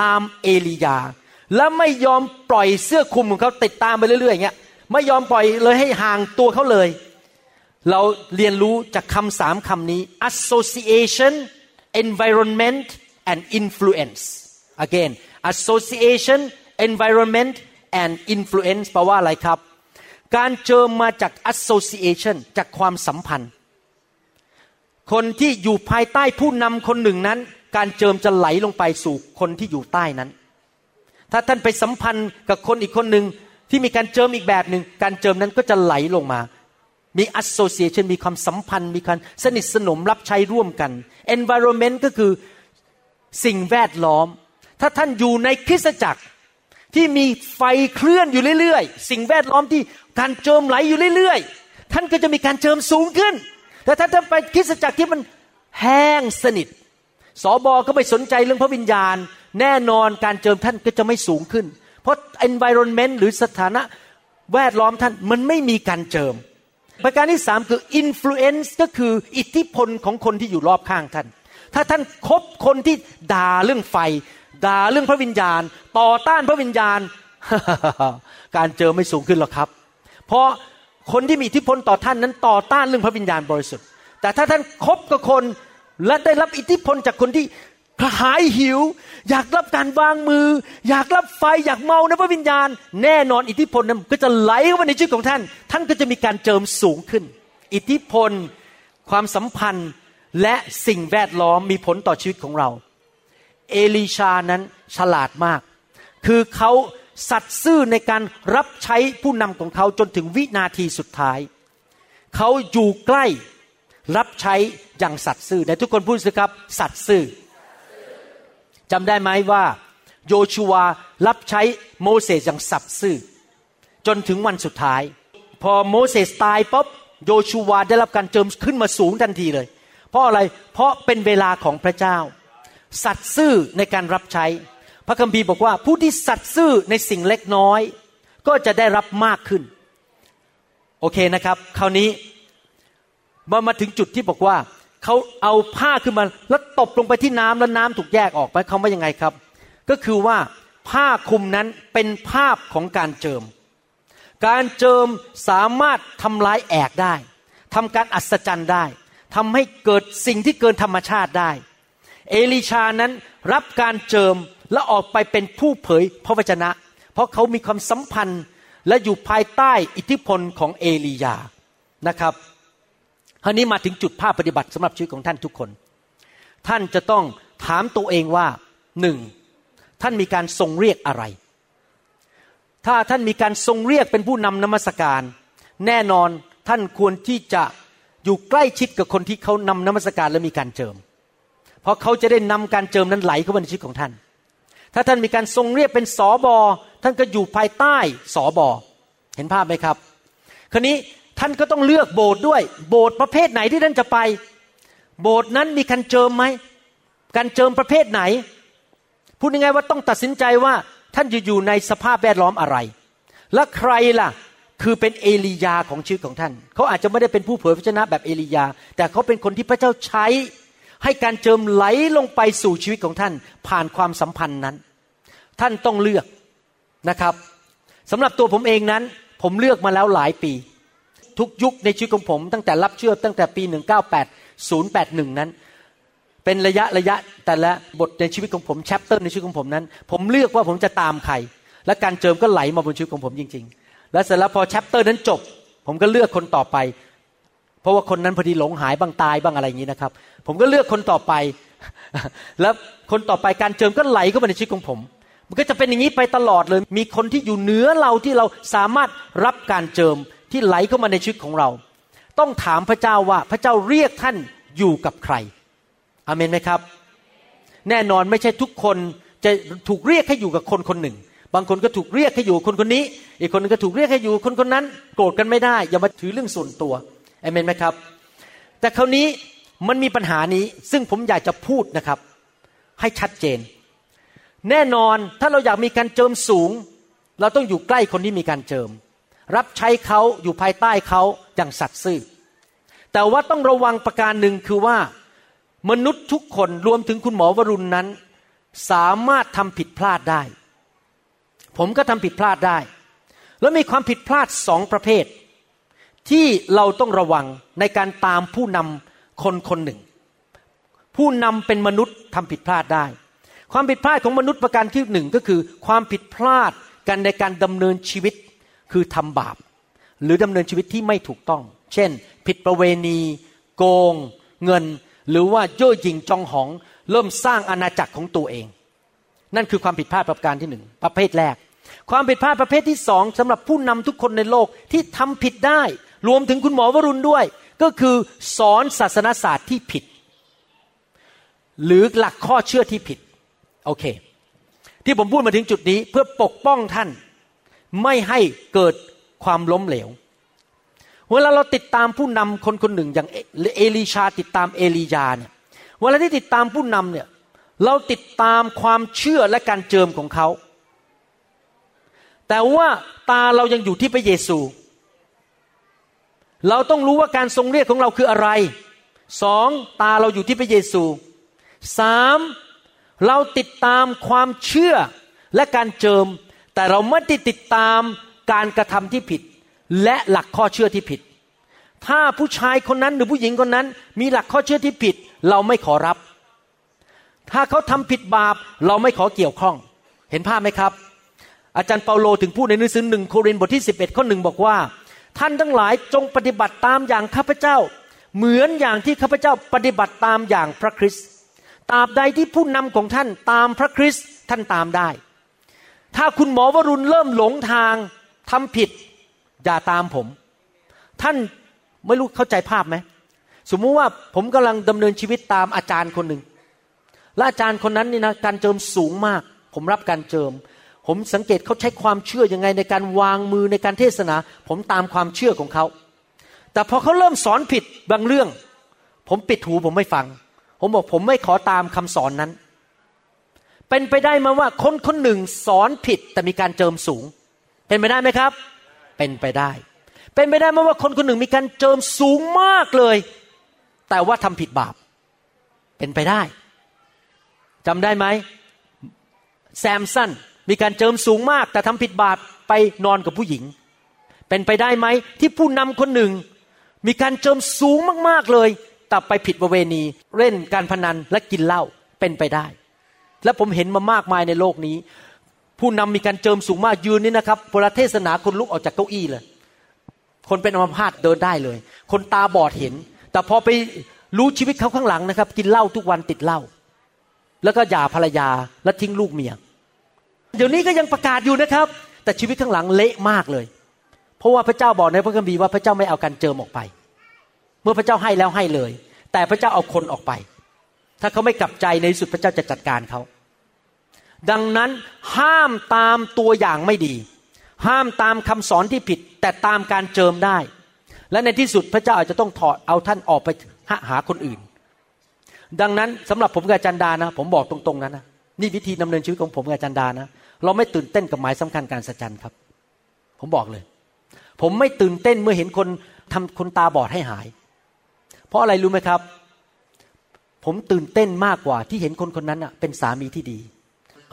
ตามเอลียา และไม่ยอมปล่อยเสื้อคลุมของเขาติดตามไปเรื่อยๆอย่างเงี้ยไม่ยอมปล่อยเลยให้ห่างตัวเขาเลย เราเรียนรู้จากคำสามคำนี้ association environment and influence again association environment and influence แปลว่าอะไรครับ การเจิมมาจาก association จากความสัมพันธ์ คนที่อยู่ภายใต้ผู้นำคนหนึ่งนั้น การเจิมจะไหลลงไปสู่คนที่อยู่ใต้นั้น ถ้าท่านไปสัมพันธ์กับคนอีกคนหนึ่งที่มีการเจิมอีกแบบหนึ่งการเจิมนั้นก็จะไหลลงมา มี association มีความสัมพันธ์ มีการสนิทสนมรับใช้ร่วมกัน environment ก็คือสิ่งแวดล้อม ถ้าท่านอยู่ในคริสตจักรที่มีไฟเคลื่อนอยู่เรื่อยๆ สิ่งแวดล้อมที่การเจิมไหลอยู่เรื่อยๆ ท่านก็จะมีการเจิมสูงขึ้น แต่ถ้าท่านไปคริสตจักรที่มันแห้งสนิท สอบอก็ไม่สนใจเรื่องพระวิญญาณ แน่นอนการเจิมท่านก็จะไม่สูงขึ้น เพราะ environment หรือสถานะแวดล้อมท่านมันไม่มีการเจิม ประการที่สามคือ influence ก็คืออิทธิพลของคนที่อยู่รอบข้างท่าน ถ้าท่านคบคนที่ด่าเรื่องไฟ ด่าเรื่องพระวิญญาณ ต่อต้านพระวิญญาณ การเจอไม่สูงขึ้นหรอกครับ เพราะ คนที่มีอิทธิพลต่อท่านนั้นต่อต้านเรื่องพระวิญญาณบริสุทธิ์ แต่ถ้าท่านคบกับคนและได้รับอิทธิพลจากคนที่กระหายหิว อยากรับการวางมือ อยากรับไฟอยากเมาในพระวิญญาณ แน่นอนอิทธิพลนั้นก็จะไหลเข้ามาในชีวิตของท่าน ท่านก็จะมีการเจิมสูงขึ้น อิทธิพล ความสัมพันธ์และสิ่งแวดล้อมมีผลต่อชีวิตของเรา เอลีชานั้นฉลาดมาก คือเขา สัตย์ซื่อในการรับใช้ผู้นำของเขาจนถึงวินาทีสุดท้าย เขาอยู่ใกล้รับใช้อย่างสัตย์ซื่อในทุกคนพูดสิครับ สัตย์ซื่อจำได้ไหมว่า โยชูวารับใช้โมเสสอย่างสัตย์ซื่อ จนถึงวันสุดท้าย พอโมเสสตายปุ๊บโยชูวาได้รับการเจิมขึ้นมาสูงทันทีเลย เพราะอะไรเพราะเป็นเวลาของพระเจ้า สัตย์ซื่อในการรับใช้ พระคัมภีร์บอกว่าผู้ที่สัตย์ซื่อในสิ่งเล็กน้อย ก็จะได้รับมากขึ้น โอเคนะครับ คราวนี้มามาถึงจุดที่บอกว่าเขาเอาผ้าขึ้นมาแล้วตบลงไปที่น้ำแล้วน้ำถูกแยกออกไปเขาว่ายังไงครับ ก็คือว่าผ้าคลุมนั้นเป็นภาพของการเจิม การเจิมสามารถทำลายแอกได้ทำการอัศจรรย์ได้ทำให้เกิดสิ่งที่เกินธรรมชาติได้ เอลิชานั้นรับการเจิม และออกไปเป็นผู้เผยพระวจนะ เพราะเขามีความสัมพันธ์และอยู่ภายใต้อิทธิพลของเอลียานะครับคราวนี้มาถึงจุดภาพปฏิบัติสำหรับชีวิตของท่านทุกคน ท่านจะต้องถามตัวเองว่าหนึ่งท่านมีการทรงเรียกอะไร ถ้าท่านมีการทรงเรียกเป็นผู้นำนมัสการ แน่นอนท่านควรที่จะอยู่ใกล้ชิดกับคนที่เขานำนมัสการและมีการเจิม เพราะเขาจะได้นำการเจิมนั้นไหลเข้ามาในชีวิตของท่าน ถ้าท่านมีการทรงเรียกเป็นสอบอท่านก็อยู่ภายใต้สอบอเห็นภาพไหมครับ คราวนี้ท่านก็ต้องเลือกโบสถ์ด้วย โบสถ์ประเภทไหนที่ท่านจะไป โบสถ์นั้นมีการเจิมไหมการเจิมประเภทไหน พูดยังไงว่าต้องตัดสินใจว่าท่านจะอยู่ในสภาพแวดล้อมอะไร และใครล่ะคือเป็นเอลียาของชีวิตของท่าน เขาอาจจะไม่ได้เป็นผู้เผยพระชนะแบบเอลียา แต่เขาเป็นคนที่พระเจ้าใช้ ให้การเจิมไหลลงไปสู่ชีวิตของท่าน ผ่านความสัมพันธ์นั้น ท่านต้องเลือกนะครับสำหรับตัวผมเองนั้น ผมเลือกมาแล้วหลายปี ทุกยุคในชีวิตของผม ตั้งแต่รับเชื่อตั้งแต่ปี 198081 นั้น เป็นระยะระยะแต่ละบทในชีวิตของผม chapter ในชีวิตของผมนั้น ผมเลือกว่าผมจะตามใคร และการเจิมก็ไหลมาบนชีวิตของผมจริง ๆ และเสร็จแล้วพอ chapter นั้นจบ ผมก็เลือกคนต่อไป เพราะว่าคนนั้นพอดีหลงหายบางตายบ้างอะไรอย่างนี้นะครับ ผมก็เลือกคนต่อไป แล้วคนต่อไปการเจิมก็ไหลเข้ามาในชีวิตของผม มันก็จะเป็นอย่างนี้ไปตลอดเลย มีคนที่อยู่เหนือเราที่เราสามารถรับการเจิมที่ไหลเข้ามาในชีวิตของเรา ต้องถามพระเจ้าว่าพระเจ้าเรียกท่านอยู่กับใครอเมนไหมครับ แน่นอนไม่ใช่ทุกคนจะถูกเรียกให้อยู่กับคนคนหนึ่ง บางคนก็ถูกเรียกให้อยู่คนคนนี้ อีกคนนึงก็ถูกเรียกให้อยู่คนคนนั้น โกรธกันไม่ได้ อย่ามาถือเรื่องส่วนตัว เอเมนไหมครับ แต่คราวนี้มันมีปัญหานี้ซึ่งผมอยากจะพูดนะครับ ให้ชัดเจน แน่นอนถ้าเราอยากมีการเจิมสูง เราต้องอยู่ใกล้คนที่มีการเจิม รับใช้เขาอยู่ภายใต้เขาอย่างสัตย์ซื่อ แต่ว่าต้องระวังประการหนึ่งคือว่ามนุษย์ทุกคนรวมถึงคุณหมอวรุณนั้น สามารถทำผิดพลาดได้ ผมก็ทำผิดพลาดได้ แล้วมีความผิดพลาดสองประเภท ที่เราต้องระวังในการตามผู้นำคนคนหนึ่ง ผู้นำเป็นมนุษย์ทำผิดพลาดได้ ความผิดพลาดของมนุษย์ประการที่หนึ่งก็คือ ความผิดพลาดกันในการดำเนินชีวิตคือทำบาป หรือดำเนินชีวิตที่ไม่ถูกต้อง เช่น ผิดประเวณี โกง เงิน หรือว่าเย่อหยิ่งจองหอง เริ่มสร้างอาณาจักรของตัวเอง นั่นคือความผิดพลาดประการที่หนึ่งประเภทแรกความผิดพลาดประเภทที่สองสำหรับผู้นำทุกคนในโลกที่ทำผิดได้ รวมถึงคุณหมอวรุณด้วย ก็คือสอนศาสนศาสตร์ที่ผิด หรือหลักข้อเชื่อที่ผิด โอเค ที่ผมพูดมาถึงจุดนี้เพื่อปกป้องท่าน ไม่ให้เกิดความล้มเหลวเวลาเราติดตามผู้นำคนคนหนึ่งอย่างเอลีชาติดตามเอลียาเนี่ยเวลาที่ติดตามผู้นำเนี่ยเราติดตามความเชื่อและการเจิมของเขา แต่ว่าตาเรายังอยู่ที่พระเยซู เราต้องรู้ว่าการทรงเรียกของเราคืออะไรสองตาเราอยู่ที่พระเยซูสามเราติดตามความเชื่อและการเจิม แต่เราไม่ได้ติดตามการกระทำที่ผิด และหลักข้อเชื่อที่ผิด ถ้าผู้ชายคนนั้นหรือผู้หญิงคนนั้น มีหลักข้อเชื่อที่ผิด เราไม่ขอรับ ถ้าเขาทำผิดบาป เราไม่ขอเกี่ยวข้อง เห็นภาพไหมครับ อาจารย์เปาโลถึงพูดในหนังสือหนึ่งโครินธ์บทที่ 11 ข้อหนึ่งบอกว่า ท่านทั้งหลายจงปฏิบัติตามอย่างข้าพเจ้า เหมือนอย่างที่ข้าพเจ้าปฏิบัติตามอย่างพระคริสต์ตราบใดที่ผู้นำของท่านตามพระคริสต์ท่านตามได้ ถ้าคุณหมอวรุณเริ่มหลงทางทำผิด อย่าตามผม ท่านไม่รู้เข้าใจภาพไหมสมมุติว่าผมกำลังดำเนินชีวิตตามอาจารย์คนหนึ่งและอาจารย์คนนั้นนี่นะการเจิมสูงมาก ผมรับการเจิม ผมสังเกตเขาใช้ความเชื่ออยังไงในการวางมือในการเทศนา ผมตามความเชื่อของเขา แต่พอเขาเริ่มสอนผิดบางเรื่อง ผมปิดหูผมไม่ฟัง ผมบอกผมไม่ขอตามคำสอนนั้น เป็นไปได้มาว่าคนคนหนึ่งสอนผิดแต่มีการเจิมสูง เป็นไปได้ไหมครับ เป็นไปได้ เป็นไปได้ไหมว่าคนคนหนึ่งมีการเจิมสูงมากเลย แต่ว่าทำผิดบาป เป็นไปได้จำได้ไหมแซมสัน มีการเจิมสูงมาก แต่ทำผิดบาปไปนอนกับผู้หญิง เป็นไปได้ไหมที่ผู้นำคนหนึ่ง มีการเจิมสูงมากๆเลย แต่ไปผิดประเวณี เล่นการพนันและกินเหล้าเป็นไปได้ และผมเห็นมามากมายในโลกนี้ ผู้นำมีการเจิมสูงมากยืนนี่นะครับพลเทศนาคนลุกออกจากเก้าอี้เลยคนเป็นอัมพาตเดินได้เลย คนตาบอดเห็น แต่พอไปรู้ชีวิตเขาข้างหลังนะครับ กินเหล้าทุกวันติดเหล้าแล้วก็หย่าภรรยาและทิ้งลูกเมีย เดี๋ยวนี้ก็ยังประกาศอยู่นะครับ แต่ชีวิตข้างหลังเละมากเลย เพราะว่าพระเจ้าบอกในพระคัมภีร์ว่าพระเจ้าไม่เอาการเจิมออกไป เมื่อพระเจ้าให้แล้วให้เลย แต่พระเจ้าเอาคนออกไป ถ้าเขาไม่กลับใจในที่สุดพระเจ้าจะจัดการเขา ดังนั้นห้ามตามตัวอย่างไม่ดี ห้ามตามคำสอนที่ผิด แต่ตามการเจิมได้ และในที่สุดพระเจ้าอาจจะต้องถอดเอาท่านออกไปหาคนอื่น ดังนั้นสำหรับผมกับจารย์ดานะ ผมบอกตรงๆนั้นนะนี่วิธีดำเนินชีวิตของผมกับจารย์ดานะ เราไม่ตื่นเต้นกับหมายสำคัญการสัจจันครับ ผมบอกเลย ผมไม่ตื่นเต้นเมื่อเห็นคนทำคนตาบอดให้หาย เพราะอะไรรู้ไหมครับ ผมตื่นเต้นมากกว่าที่เห็นคนคนนั้นอะเป็นสามีที่ดี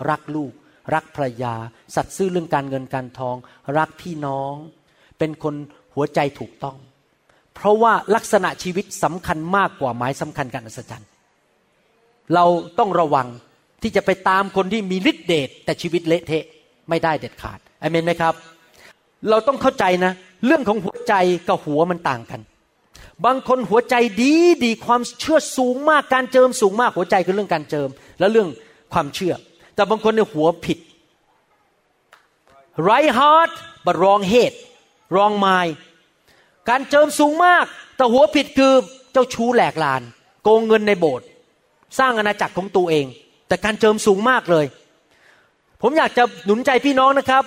รักลูก รักภรรยา สัตย์ซื่อเรื่องการเงินการทอง รักพี่น้อง เป็นคนหัวใจถูกต้อง เพราะว่าลักษณะชีวิตสำคัญมากกว่าหมายสำคัญการอัศจรรย์เราต้องระวัง ที่จะไปตามคนที่มีฤทธิเดชแต่ชีวิตเละเทะไม่ได้เด็ดขาดอเมนไหมครับ เราต้องเข้าใจนะ เรื่องของหัวใจกับหัวมันต่างกัน บางคนหัวใจดีดีความเชื่อสูงมากการเจิมสูงมากหัวใจคือเรื่องการเจิม และเรื่องความเชื่อ แต่บางคนในหัวผิด right heart but wrong head wrong mind การเจิมสูงมาก แต่หัวผิดคือเจ้าชู้แหลกลาน โกงเงินในโบสถ์สร้างอาณาจักรของตัวเอง แต่การเจิมสูงมากเลย ผมอยากจะหนุนใจพี่น้องนะครับ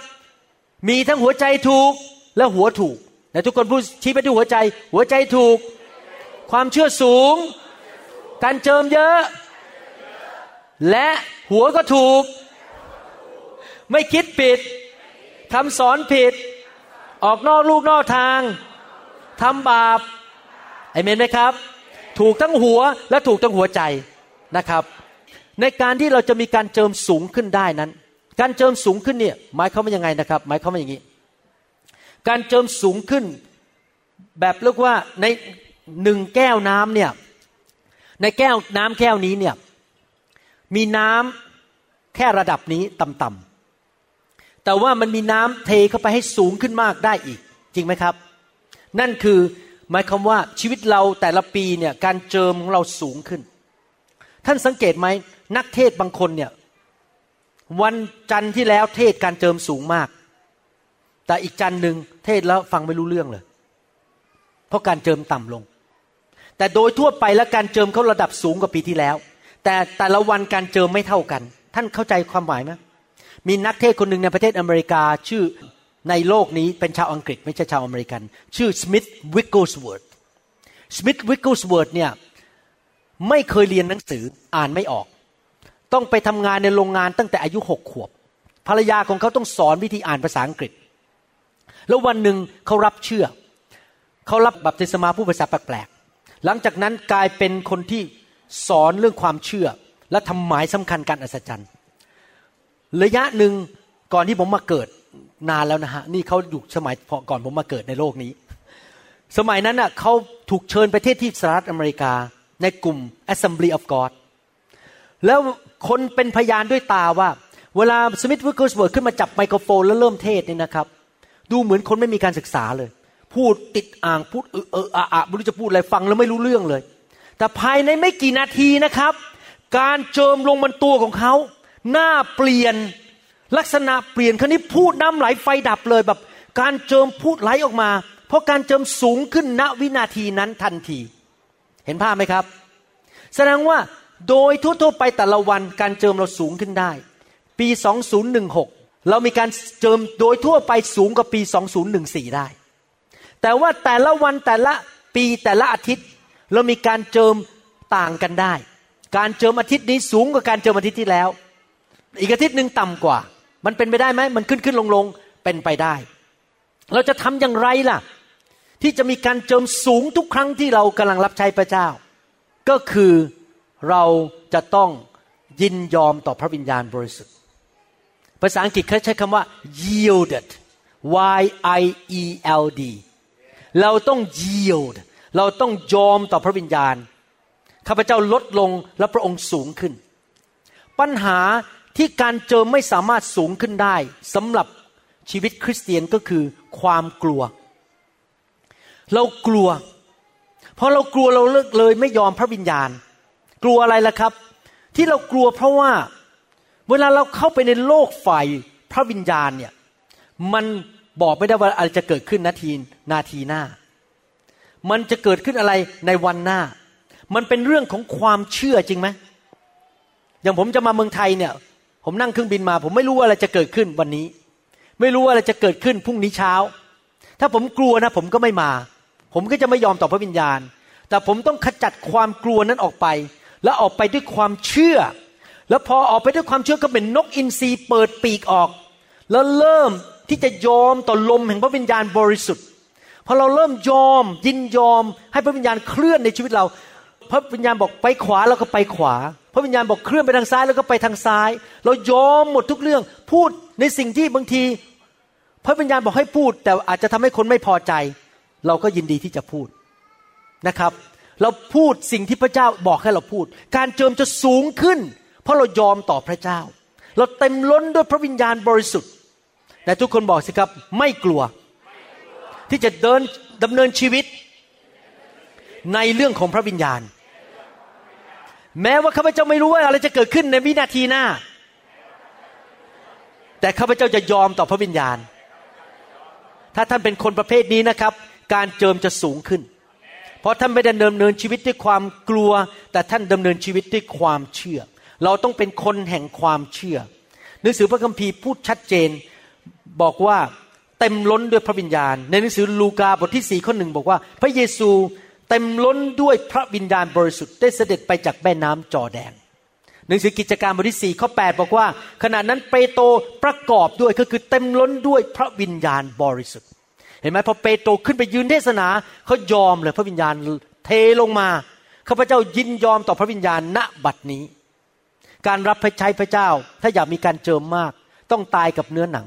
มีทั้งหัวใจถูกและหัวถูกแต่ทุกคนพูดชี้ไปที่หัวใจ หัวใจถูก ความเชื่อสูง การเจิมเยอะ และหัวก็ถูก ไม่คิดผิดคำสอนผิด ออกนอกลูกนอกทางทำบาปไอเมนไหมครับ ถูกทั้งหัวและถูกทั้งหัวใจนะครับ ในการที่เราจะมีการเจิมสูงขึ้นได้นั้น การเจิมสูงขึ้นเนี่ยหมายเขาว่ายังไงนะครับ หมายเขาว่าอย่างนี้ การเจิมสูงขึ้น แบบเรียกว่าในหนึ่งแก้วน้ำเนี่ยในแก้วน้ำแก้วนี้เนี่ยมีน้ำแค่ระดับนี้ต่ำๆแต่ว่ามันมีน้ำเทเข้าไปให้สูงขึ้นมากได้อีก จริงไหมครับ นั่นคือหมายความว่าชีวิตเราแต่ละปีเนี่ยการเจิมของเราสูงขึ้น ท่านสังเกตไหม นักเทศบางคนเนี่ย วันจันทร์ที่แล้วเทศการเจิมสูงมาก แต่อีกวันหนึ่งเทศน์แล้วฟังไม่รู้เรื่องเลย เพราะการเจิมต่ำลง แต่โดยทั่วไปแล้วการเจิมเขาระดับสูงกว่าปีที่แล้ว แต่แต่ละวันการเจิมไม่เท่ากัน ท่านเข้าใจความหมายไหมมีนักเทศน์คนหนึ่งในประเทศอเมริกาชื่อในโลกนี้เป็นชาวอังกฤษไม่ใช่ชาวอเมริกัน ชื่อ Smith Wigglesworth Smith Wigglesworth เนี่ยไม่เคยเรียนหนังสืออ่านไม่ออก ต้องไปทำงานในโรงงานตั้งแต่อายุหกขวบ ภรรยาของเขาต้องสอนวิธีอ่านภาษาอังกฤษ แล้ววันหนึ่งเขารับเชื่อ เขารับบัพติศมาผู้ภาษาแปลกๆหลังจากนั้นกลายเป็นคนที่สอนเรื่องความเชื่อ และทำหมายสำคัญการอัศจรรย์ระยะหนึ่งก่อนที่ผมมาเกิดนานแล้วนะฮะนี่เขาอยู่สมัยก่อนผมมาเกิดในโลกนี้ สมัยนั้นน่ะเขาถูกเชิญไปเทศที่สหรัฐอเมริกา ในกลุ่ม Assembly of God แล้วคนเป็นพยานด้วยตาว่า เวลา Smith Wigglesworth ขึ้นมาจับไมโครโฟนแล้วเริ่มเทศน์นี่นะครับ ดูเหมือนคนไม่มีการศึกษาเลย พูดติดอ่างพูดเออเอออะอะไม่รู้จะพูดอะไรฟังแล้วไม่รู้เรื่องเลย แต่ภายในไม่กี่นาทีนะครับ การเจิมลงบนตัวของเขา หน้าเปลี่ยนลักษณะเปลี่ยนคราวนี้พูดน้ำไหลไฟดับเลยแบบ การเจิมพูดไหลออกมา เพราะการเจิมสูงขึ้นณวินาทีนั้นทันที เห็นภาพไหมครับ แสดงว่า โดยทั่วๆไปแต่ละวันการเจิมเราสูงขึ้นได้ ปี 2016 เรามีการเจิมโดยทั่วไปสูงกว่าปี 2014 ได้ แต่ว่าแต่ละวันแต่ละปีแต่ละอาทิตย์ เรามีการเจิมต่างกันได้ การเจิมอาทิตย์นี้สูงกว่าการเจิมอาทิตย์ที่แล้ว อีกอาทิตย์หนึ่งต่ำกว่า มันเป็นไปได้ไหมมันขึ้นขึ้นลงลงเป็นไปได้ เราจะทำอย่างไรล่ะ ที่จะมีการเจิมสูงทุกครั้งที่เรากำลังรับใช้พระเจ้า ก็คือ เราจะต้องยินยอมต่อพระวิญญาณบริสุทธิ์ ภาษาอังกฤษเขาใช้คำว่า yielded y i e l d เราต้อง yield เราต้องยอมต่อพระวิญญาณ ข้าพเจ้าลดลงและพระองค์สูงขึ้น ปัญหาที่การเจิมไม่สามารถสูงขึ้นได้สำหรับชีวิตคริสเตียนก็คือความกลัว เรากลัวพอเรากลัวเราเลิกเลยไม่ยอมพระวิญญาณ กลัวอะไรล่ะครับ ที่เรากลัวเพราะว่าเวลาเราเข้าไปในโลกฝ่ายพระวิญญาณเนี่ยมันบอกไม่ได้ว่าอะไรจะเกิดขึ้นนาทีนาทีหน้า มันจะเกิดขึ้นอะไรในวันหน้า มันเป็นเรื่องของความเชื่อจริงไหมอย่างผมจะมาเมืองไทยเนี่ย ผมนั่งเครื่องบินมา ผมไม่รู้ว่าอะไรจะเกิดขึ้นวันนี้ ไม่รู้ว่าอะไรจะเกิดขึ้นพรุ่งนี้เช้า ถ้าผมกลัวนะ ผมก็ไม่มา ผมก็จะไม่ยอมต่อพระวิญญาณ แต่ผมต้องขจัดความกลัวนั้นออกไป แล้วออกไปด้วยความเชื่อ แล้วพอออกไปด้วยความเชื่อก็เป็นนกอินทรีเปิดปีกออก แล้วเริ่มที่จะยอมต่อลมแห่งพระวิญญาณบริสุทธิ์พอเราเริ่มยอมยินยอมให้พระวิญญาณเคลื่อนในชีวิตเรา พระวิญญาณบอกไปขวาเราก็ไปขวา พระวิญญาณบอกเคลื่อนไปทางซ้ายแล้วก็ไปทางซ้าย เรายอมหมดทุกเรื่อง พูดในสิ่งที่บางที พระวิญญาณบอกให้พูด แต่อาจจะทำให้คนไม่พอใจ เราก็ยินดีที่จะพูดนะครับ เราพูดสิ่งที่พระเจ้าบอกให้เราพูด การเจิมจะสูงขึ้น เพราะเรายอมต่อพระเจ้า เราเต็มล้นด้วยพระวิญญาณบริสุทธิ์แต่ทุกคนบอกสิครับไม่กลัว ที่จะเดินดำเนินชีวิต ในเรื่องของพระวิญญาณ แม้ว่าข้าพเจ้าไม่รู้ว่าอะไรจะเกิดขึ้นในวินาทีหน้า แต่ข้าพเจ้าจะยอมต่อพระวิญญาณ ถ้าท่านเป็นคนประเภทนี้นะครับ การเจิมจะสูงขึ้น เพราะท่านไม่ได้ดำเนินชีวิตด้วยความกลัว แต่ท่านดำเนินชีวิตด้วยความเชื่อ เราต้องเป็นคนแห่งความเชื่อ หนังสือพระคัมภีร์พูดชัดเจนบอกว่าเต็มล้นด้วยพระวิญญาณ ในหนังสือลูกาบทที่สี่ข้อหนึ่งบอกว่า พระเยซูเต็มล้นด้วยพระวิญญาณบริสุทธิ์ได้เสด็จไปจากแม่น้ำจอแดนหนังสือกิจการบทที่สี่ข้อแปดบอกว่า ขณะนั้นเปโตรประกอบด้วยก็คือเต็มล้นด้วยพระวิญญาณบริสุทธิ์ เห็นไหมพอเปโตรขึ้นไปยืนเทศนาเขายอมเลยพระวิญญาณเทลงมาข้าพเจ้ายินยอมต่อพระวิญญาณณบัดนี้ การรับใช้พระเจ้า ถ้าอยากมีการเจิมมาก ต้องตายกับเนื้อหนัง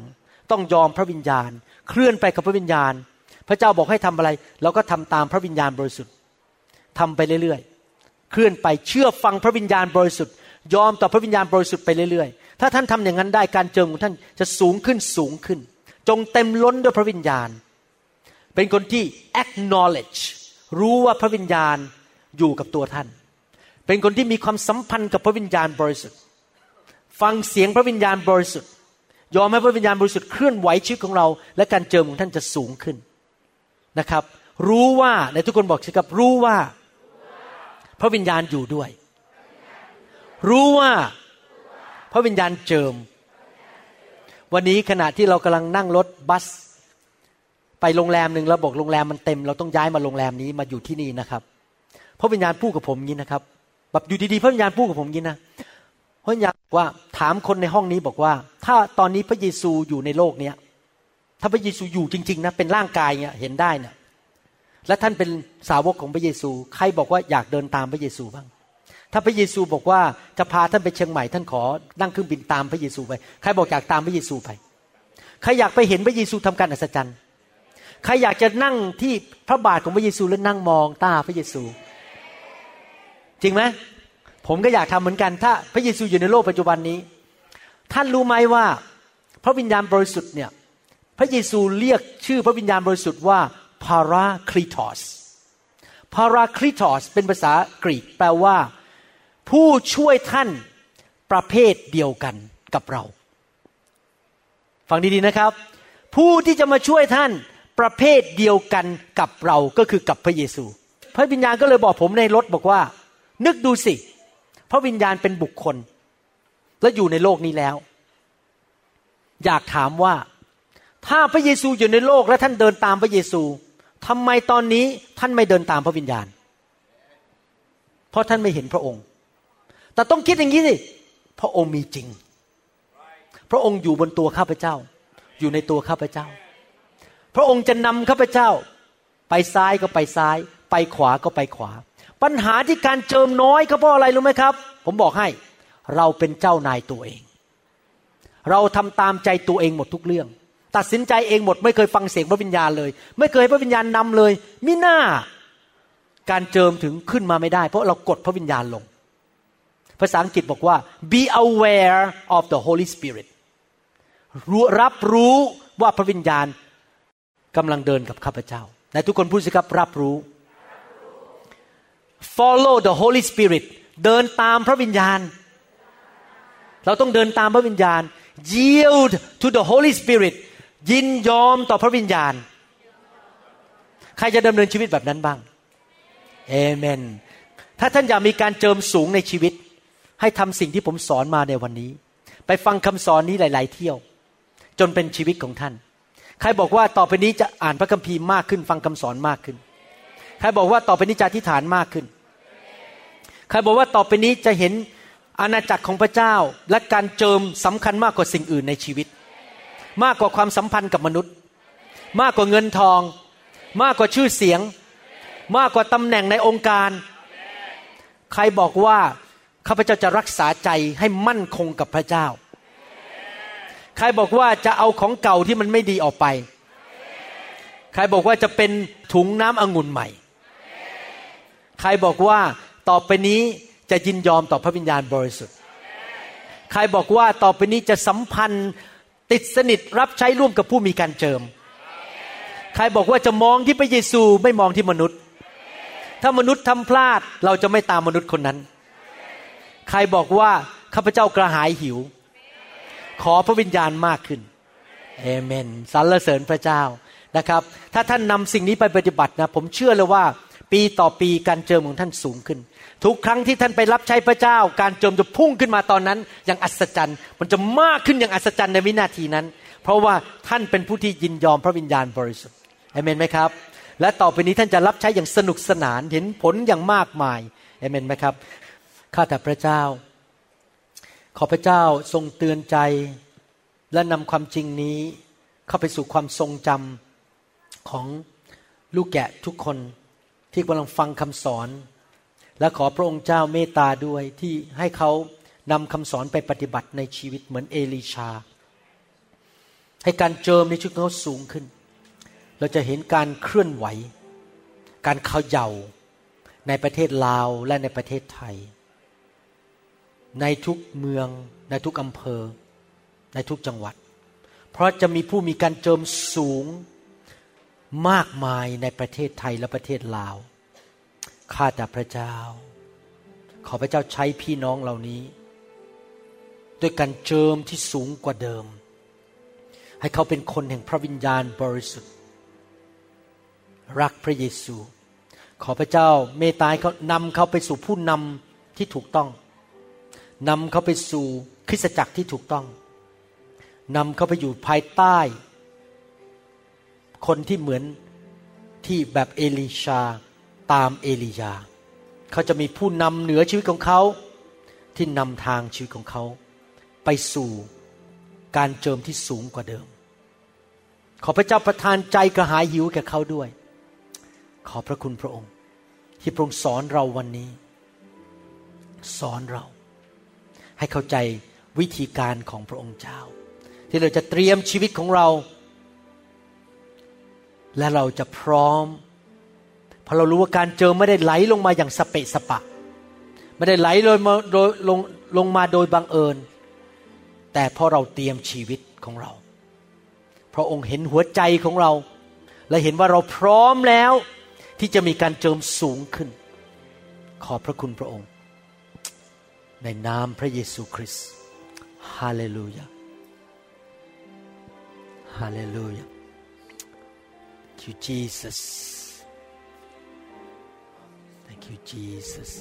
ต้องยอมพระวิญญาณ เคลื่อนไปกับพระวิญญาณ พระเจ้าบอกให้ทำอะไร เราก็ทำตามพระวิญญาณบริสุทธิ์ทำไปเรื่อยๆ เคลื่อนไปเชื่อฟังพระวิญญาณบริสุทธิ์ ยอมต่อพระวิญญาณบริสุทธิ์ไปเรื่อยๆ ถ้าท่านทำอย่างนั้นได้การเจิมของท่านจะสูงขึ้นสูงขึ้น จงเต็มล้นด้วยพระวิญญาณ เป็นคนที่ acknowledge รู้ว่าพระวิญญาณอยู่กับตัวท่าน เป็นคนที่มีความสัมพันธ์กับพระวิญญาณบริสุทธิ์ ฟังเสียงพระวิญญาณบริสุทธิ์ ยอมให้พระวิญญาณบริสุทธิ์เคลื่อนไหวชีวิตของเรา และการเจิมของท่านจะสูงขึ้นนะครับ รู้ว่าในทุกคนบอกสิครับรู้ว่า พระวิญญาณอยู่ด้วย รู้ว่าพระวิญญาณเจิม วันนี้ขณะที่เรากำลังนั่งรถบัส ไปโรงแรมหนึ่งเราบอกโรงแรมมันเต็ม เราต้องย้ายมาโรงแรมนี้มาอยู่ที่นี่นะครับพระวิญญาณพูดกับผมงี้นะครับแบบอยู่ดีๆพระวิญญาณพูดกับผมงี้นะพระวิญญาณว่าถามคนในห้องนี้บอกว่า ถ้าตอนนี้พระเยซูอยู่ในโลกเนี้ยถ้าพระเยซูอยู่จริงๆนะเป็นร่างกายเนี่ยเห็นได้เนี่ยและท่านเป็นสาวกของพระเยซู ใครบอกว่าอยากเดินตามพระเยซูบ้าง ถ้าพระเยซูบอกว่าจะพาท่านไปเชียงใหม่ท่านขอนั่งเครื่องบินตามพระเยซูไป ใครบอกอยากตามพระเยซูไป ใครอยากไปเห็นพระเยซูทำการอัศจรรย์ ใครอยากจะนั่งที่พระบาทของพระเยซูแล้วนั่งมองตาพระเยซู จริงไหมผมก็อยากทำเหมือนกัน ถ้าพระเยซูอยู่ในโลกปัจจุบันนี้ ท่านรู้ไหมว่า พระวิญญาณบริสุทธิ์เนี่ยพระเยซูเรียกชื่อพระวิญญาณบริสุทธิ์ว่าพาราคลิทอสพาราคลิทอสเป็นภาษากรีก แปลว่า ผู้ช่วยท่านประเภทเดียวกันกับเรา ฟังดีๆนะครับ ผู้ที่จะมาช่วยท่าน ประเภทเดียวกันกับเราก็คือกับพระเยซู พระวิญญาณก็เลยบอกผมในรถบอกว่า นึกดูสิ พระวิญญาณเป็นบุคคล และอยู่ในโลกนี้แล้ว อยากถามว่า ถ้าพระเยซูอยู่ในโลกและท่านเดินตามพระเยซูทำไมตอนนี้ท่านไม่เดินตามพระวิญญาณ เพราะท่านไม่เห็นพระองค์ แต่ต้องคิดอย่างนี้สิพระองค์มีจริง พระองค์อยู่บนตัวข้าพเจ้า อยู่ในตัวข้าพเจ้า พระองค์จะนำข้าพเจ้า ไปซ้ายก็ไปซ้าย ไปขวาก็ไปขวา ปัญหาที่การเจิมน้อยก็เพราะอะไรรู้ไหมครับ ผมบอกให้เราเป็นเจ้านายตัวเอง เราทำตามใจตัวเองหมดทุกเรื่อง ตัดสินใจเองหมด ไม่เคยฟังเสียงพระวิญญาณเลย ไม่เคยให้พระวิญญาณนำเลยมิหน้าการเจิมถึงขึ้นมาไม่ได้ เพราะเรากดพระวิญญาณลง ภาษาอังกฤษบอกว่า be aware of the Holy Spirit รับรู้ว่าพระวิญญาณ กำลังเดินกับข้าพเจ้าในทุกคนพูดสิครับรับรู้ follow the Holy Spirit เดินตามพระวิญญาณ เราต้องเดินตามพระวิญญาณ yield to the Holy Spirit ยินยอมต่อพระวิญญาณ ใครจะดำเนินชีวิตแบบนั้นบ้างเอเมน ถ้าท่านอยากมีการเจิมสูงในชีวิต ให้ทำสิ่งที่ผมสอนมาในวันนี้ ไปฟังคำสอนนี้หลาย ๆ เที่ยว จนเป็นชีวิตของท่าน ใครบอกว่าต่อไปนี้จะอ่านพระคัมภีร์มากขึ้น ฟังคำสอนมากขึ้น ใครบอกว่าต่อไปนี้จะอธิษฐานมากขึ้น ใครบอกว่าต่อไปนี้จะเห็นอาณาจักรของพระเจ้าและการเจิมสำคัญมากกว่าสิ่งอื่นในชีวิต มากกว่าความสัมพันธ์กับมนุษย์ มากกว่าเงินทอง มากกว่าชื่อเสียง มากกว่าตำแหน่งในองค์การ ใครบอกว่าข้าพเจ้าจะรักษาใจให้มั่นคงกับพระเจ้า ใครบอกว่าจะเอาของเก่าที่มันไม่ดีออกไป ใครบอกว่าจะเป็นถุงน้ำองุ่นใหม่ ใครบอกว่าต่อไปนี้จะยินยอมต่อพระวิญญาณบริสุทธิ์ ใครบอกว่าต่อไปนี้จะสัมพันธ์ติดสนิทรับใช้ร่วมกับผู้มีการเจิม ใครบอกว่าจะมองที่พระเยซูไม่มองที่มนุษย์ ถ้ามนุษย์ทำพลาดเราจะไม่ตามมนุษย์คนนั้น ใครบอกว่าข้าพเจ้ากระหายหิว ขอพระวิญญาณมากขึ้นเอเมนสรรเสริญพระเจ้านะครับ ถ้าท่านนำสิ่งนี้ไปปฏิบัตินะผมเชื่อเลยว่า ปีต่อปีการเจิมของท่านสูงขึ้น ทุกครั้งที่ท่านไปรับใช้พระเจ้า การเจิมจะพุ่งขึ้นมาตอนนั้นอย่างอัศจรรย์ มันจะมากขึ้นอย่างอัศจรรย์ในวินาทีนั้น เพราะว่าท่านเป็นผู้ที่ยินยอมพระวิญญาณบริสุทธิ์เอเมนไหมครับ และต่อไปนี้ท่านจะรับใช้อย่างสนุกสนานเห็นผลอย่างมากมายเอเมนไหมครับข้าแต่พระเจ้า ขอพระเจ้าทรงเตือนใจ และนำความจริงนี้ เข้าไปสู่ความทรงจำของลูกแกะทุกคนที่กำลังฟังคำสอน และขอพระองค์เจ้าเมตตาด้วยที่ให้เขานำคำสอนไปปฏิบัติในชีวิตเหมือนเอลิชา ให้การเจิมในชีวิตเขาสูงขึ้น เราจะเห็นการเคลื่อนไหว การเขย่าในประเทศลาวและในประเทศไทย ในทุกเมือง ในทุกอำเภอ ในทุกจังหวัด เพราะจะมีผู้มีการเจิมสูงมากมายในประเทศไทยและประเทศลาว ข้าแต่พระเจ้า ขอพระเจ้าใช้พี่น้องเหล่านี้ ด้วยการเจิมที่สูงกว่าเดิม ให้เขาเป็นคนแห่งพระวิญญาณบริสุทธิ์ รักพระเยซู ขอพระเจ้าเมตตาเขานำเขาไปสู่ผู้นำที่ถูกต้อง นำเขาไปสู่คริสตจักรที่ถูกต้องนำเขาไปอยู่ภายใต้ คนที่เหมือนที่แบบเอลิชาตามเอลียา เขาจะมีผู้นำเหนือชีวิตของเขา ที่นำทางชีวิตของเขา ไปสู่การเจิมที่สูงกว่าเดิม ขอพระเจ้าประทานใจกระหายหิวแก่เขาด้วย ขอพระคุณพระองค์ ที่พระองค์สอนเราวันนี้ สอนเรา ให้เข้าใจวิธีการของพระองค์เจ้า ที่เราจะเตรียมชีวิตของเรา และเราจะพร้อมเพราะเรารู้ว่าการเจิมไม่ได้ไหลลงมาอย่างสเปะสปะ ไม่ได้ไหลลงมาโดยลงลงมาโดยบังเอิญ แต่พราะเราเตรียมชีวิตของเรา พระองค์เห็นหัวใจของเรา และเห็นว่าเราพร้อมแล้วที่จะมีการเจิมสูงขึ้น ขอบพระคุณพระองค์ ในนามพระเยซูคริสต์ฮาเลลูยาฮาเลลูยา Thank you Jesus Thank you Jesus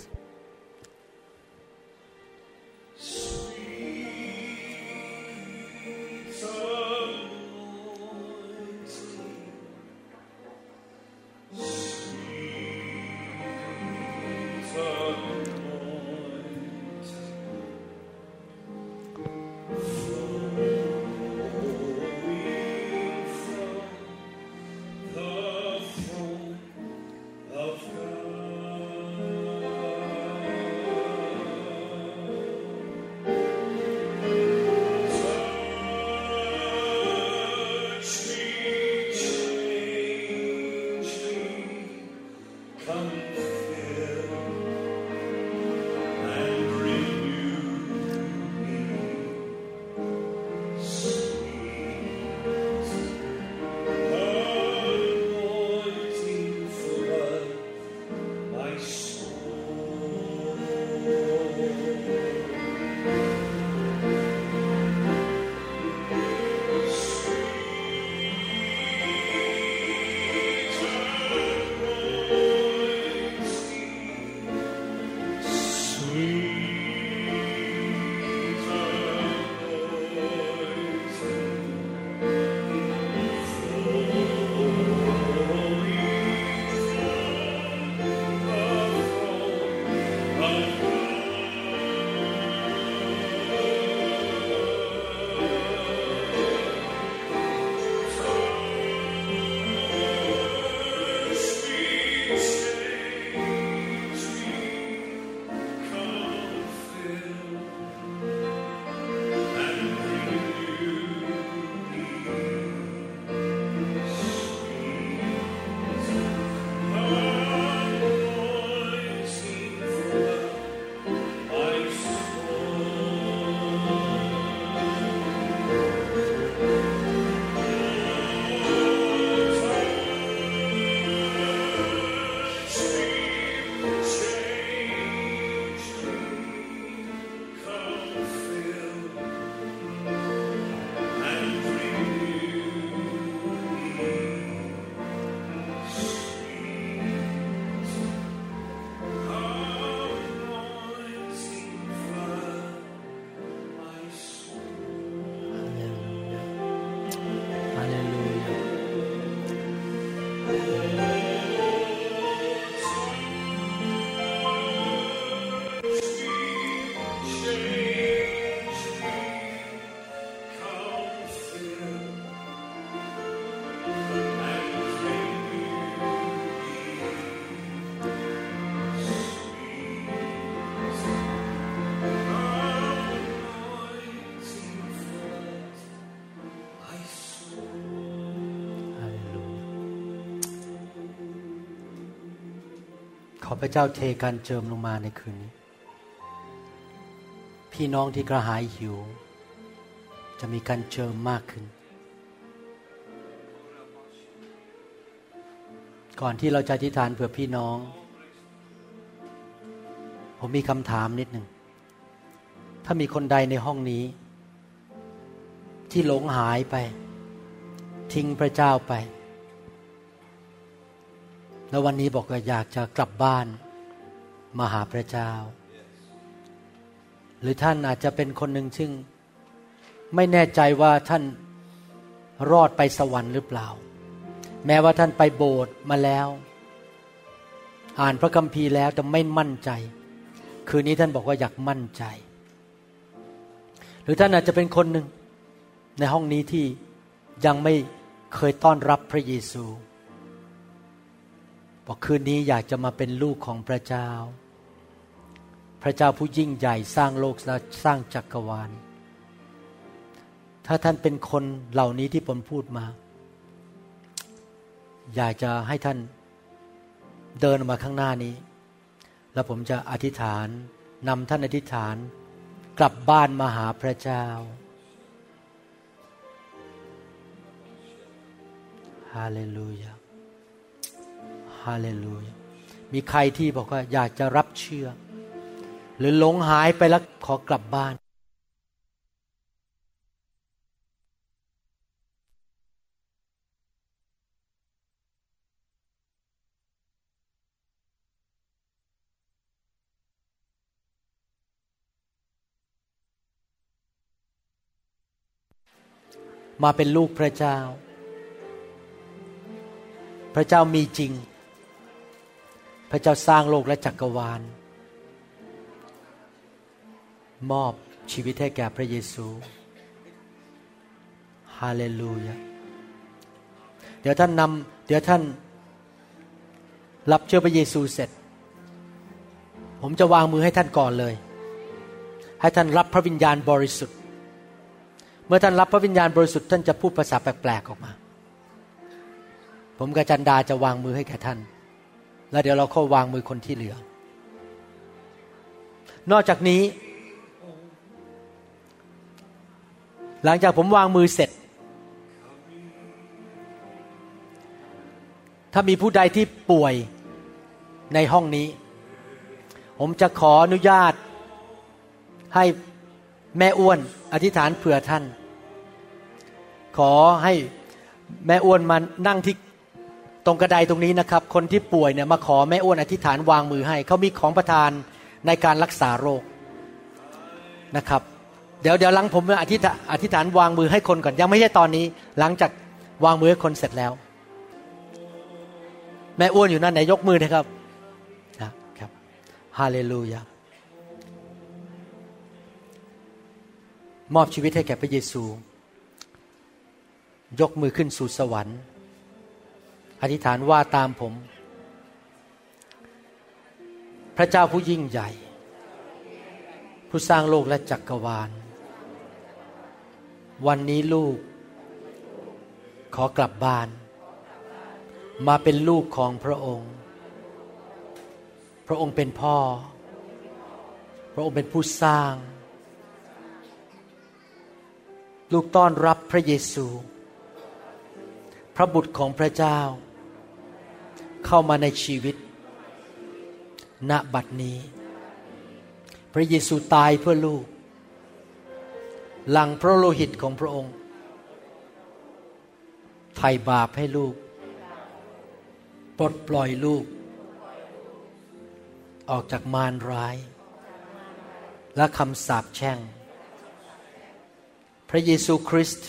ระเจ้าเทการเจิมลงมาในคืนนี้ พี่น้องที่กระหายหิว จะมีการเจิมมากขึ้น ก่อนที่เราจะอธิษฐานเผื่อพี่น้อง ผมมีคำถามนิดหนึ่ง ถ้ามีคนใดในห้องนี้ ที่หลงหายไป ทิ้งพระเจ้าไป แล้ววันนี้บอกว่าอยากจะกลับบ้านมาหาพระเจ้า หรือท่านอาจจะเป็นคนหนึ่งซึ่งไม่แน่ใจว่าท่านรอดไปสวรรค์หรือเปล่า แม้ว่าท่านไปโบสถ์มาแล้ว อ่านพระคัมภีร์แล้วแต่ไม่มั่นใจ คืนนี้ท่านบอกว่าอยากมั่นใจ หรือท่านอาจจะเป็นคนหนึ่งในห้องนี้ที่ยังไม่เคยต้อนรับพระเยซู บอกคืนนี้อยากจะมาเป็นลูกของพระเจ้า พระเจ้าผู้ยิ่งใหญ่สร้างโลกและสร้างจักรวาล ถ้าท่านเป็นคนเหล่านี้ที่ผมพูดมา อยากจะให้ท่านเดินมาข้างหน้านี้ แล้วผมจะอธิษฐานนำท่านอธิษฐานกลับบ้านมาหาพระเจ้าฮาเลลูยา ฮาเลลูยามีใครที่บอกว่าอยากจะรับเชื่อ หรือหลงหายไปแล้วขอกลับบ้าน มาเป็นลูกพระเจ้า พระเจ้ามีจริง พระเจ้าสร้างโลกและจักรวาล มอบชีวิตให้แก่พระเยซูฮาเลลูยาเดี๋ยวท่านนำเดี๋ยวท่านรับเชื่อพระเยซูเสร็จ ผมจะวางมือให้ท่านก่อนเลย ให้ท่านรับพระวิญญาณบริสุทธิ์ เมื่อท่านรับพระวิญญาณบริสุทธิ์ท่านจะพูดภาษาแปลกๆออกมา ผมกับจันดาจะวางมือให้แก่ท่าน แล้วเดี๋ยวเราเข้าวางมือคนที่เหลือ นอกจากนี้ หลังจากผมวางมือเสร็จ ถ้ามีผู้ใดที่ป่วยในห้องนี้ ผมจะขออนุญาตให้แม่อ้วนอธิษฐานเผื่อท่าน ขอให้แม่อ้วนมานั่งที่ ตรงกระไดตรงนี้นะครับ คนที่ป่วยเนี่ยมาขอแม่อ้วนอธิษฐานวางมือให้ เขามีของประทานในการรักษาโรคนะครับ เดี๋ยวเดี๋ยวหลังผมอธิษฐานอธิษฐานวางมือให้คนก่อนยังไม่ใช่ตอนนี้ หลังจากวางมือให้คนเสร็จแล้ว แม่อ้วนอยู่นั่นไหนยกมือนะครับนะครับฮาเลลูยามอบชีวิตให้แก่พระเยซู ยกมือขึ้นสู่สวรรค์ อธิษฐานว่าตามผม พระเจ้าผู้ยิ่งใหญ่ ผู้สร้างโลกและจักรวาล วันนี้ลูก ขอกลับบ้าน มาเป็นลูกของพระองค์ พระองค์เป็นพ่อ พระองค์เป็นผู้สร้าง ลูกต้อนรับพระเยซูพระบุตรของพระเจ้า เข้ามาในชีวิต ณบัดนี้ พระเยซูตายเพื่อลูก หลังพระโลหิตของพระองค์ ไถ่บาปให้ลูก ปลดปล่อยลูก ออกจากมารร้าย และคำสาปแช่ง พระเยซูคริสต์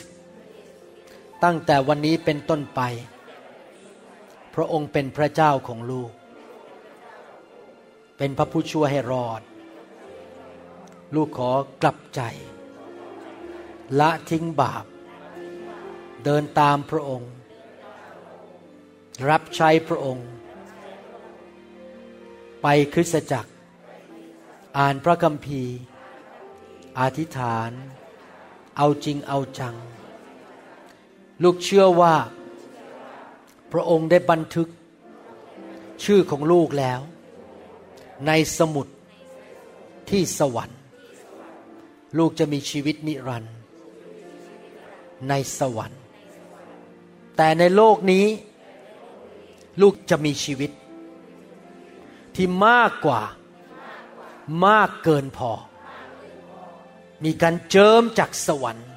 ตั้งแต่วันนี้เป็นต้นไป พระองค์เป็นพระเจ้าของลูก เป็นพระผู้ช่วยให้รอด ลูกขอกลับใจ ละทิ้งบาป เดินตามพระองค์ รับใช้พระองค์ ไปคริสตจักร อ่านพระคัมภีร์ อธิษฐาน เอาจริงเอาจัง ลูกเชื่อว่า ระองค์ได้บันทึก ชื่อของลูกแล้ว ในสมุดที่สวรรค์ ลูกจะมีชีวิตนิรันดร์ในสวรรค์ แต่ในโลกนี้ ลูกจะมีชีวิต ที่มากกว่ามากเกินพอ มีการเจิมจากสวรรค์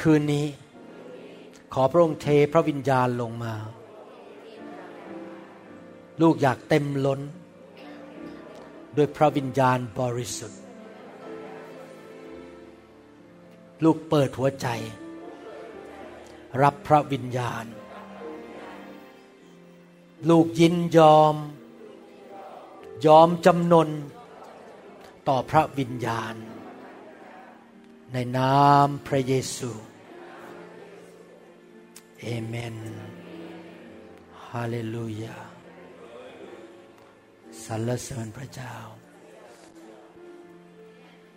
คืนนี้ ขอพระองค์เทพระวิญญาณลงมา ลูกอยากเต็มล้น ด้วยพระวิญญาณบริสุทธิ์ ลูกเปิดหัวใจ รับพระวิญญาณ ลูกยินยอม ยอมจำนน ต่อพระวิญญาณ ในนามพระเยซู เอเมนฮาเลลูยาสรรเสริญพระเจ้า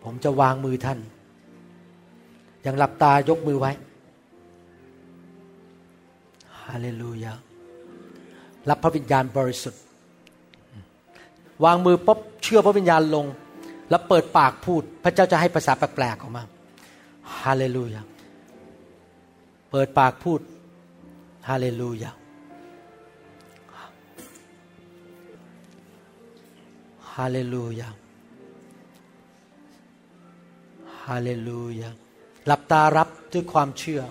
ผมจะวางมือท่าน ยังหลับตายกมือไว้ ฮาเลลูยา รับพระวิญญาณบริสุทธิ์ วางมือปุ๊บเชื่อพระวิญญาณลง แล้วเปิดปากพูด พระเจ้าจะให้ภาษาแปลกๆออกมา ฮาเลลูยา เปิดปากพูด ฮาเลลูยาฮาเลลูยาฮาเลลูยาหลับตารับด้วยความเชื่อ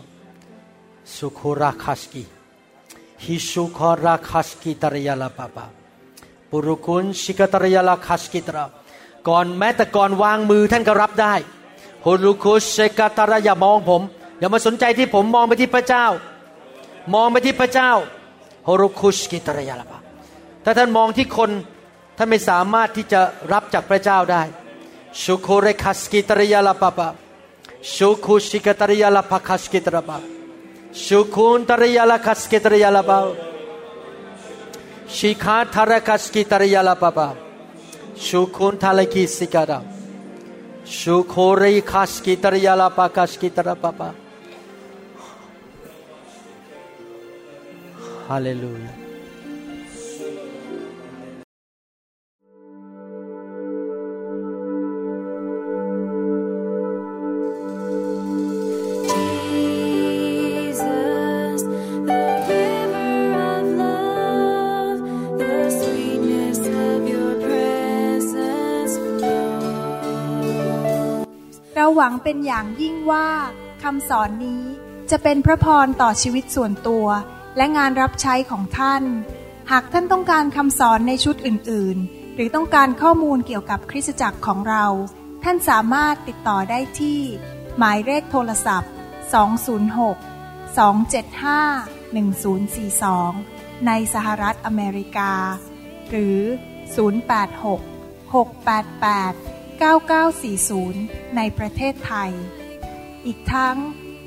สุโคราคัสกีฮิสุคอราคัสกีตรยาลาปาปาปุรุคุณชิกตรยาลาคัสกีตราก่อนแม้แต่ก่อนวางมือท่านก็รับได้ฮุรุคุชกตระอย่ามองผม อย่ามาสนใจที่ผมมองไปที่พระเจ้า มองไปที่พระเจ้าฮรุคุชกิตรยาลาปาถ้าท่านมองที่คนท่านไม่สามารถที่จะรับจากพระเจ้าได้ชุโคเรคัสกิตรยาลาปาปาชุคุชิกตรยาลาปาคัสกิตระปาชุคุนตรยาลาคัสกิตรยาลาปาชิคาทารคัสกิตรยาลาปาปาชุคุนทาลกิสิกาดาชุโคเรคัสกิตรยาลาปาคัสกิตระปาาฮาเลลูยา Jesus, the river of love, the sweetness of your presence flows. เราหวังเป็นอย่างยิ่งว่าคำสอนนี้จะเป็นพระพรต่อชีวิตส่วนตัว และงานรับใช้ของท่าน หากท่านต้องการคำสอนในชุดอื่น ๆ หรือต้องการข้อมูลเกี่ยวกับคริสตจักรของเรา ท่านสามารถติดต่อได้ที่ หมายเลขโทรศัพท์ 206 275 1042 ในสหรัฐอเมริกา หรือ 086 688 9940 ในประเทศไทย อีกทั้ง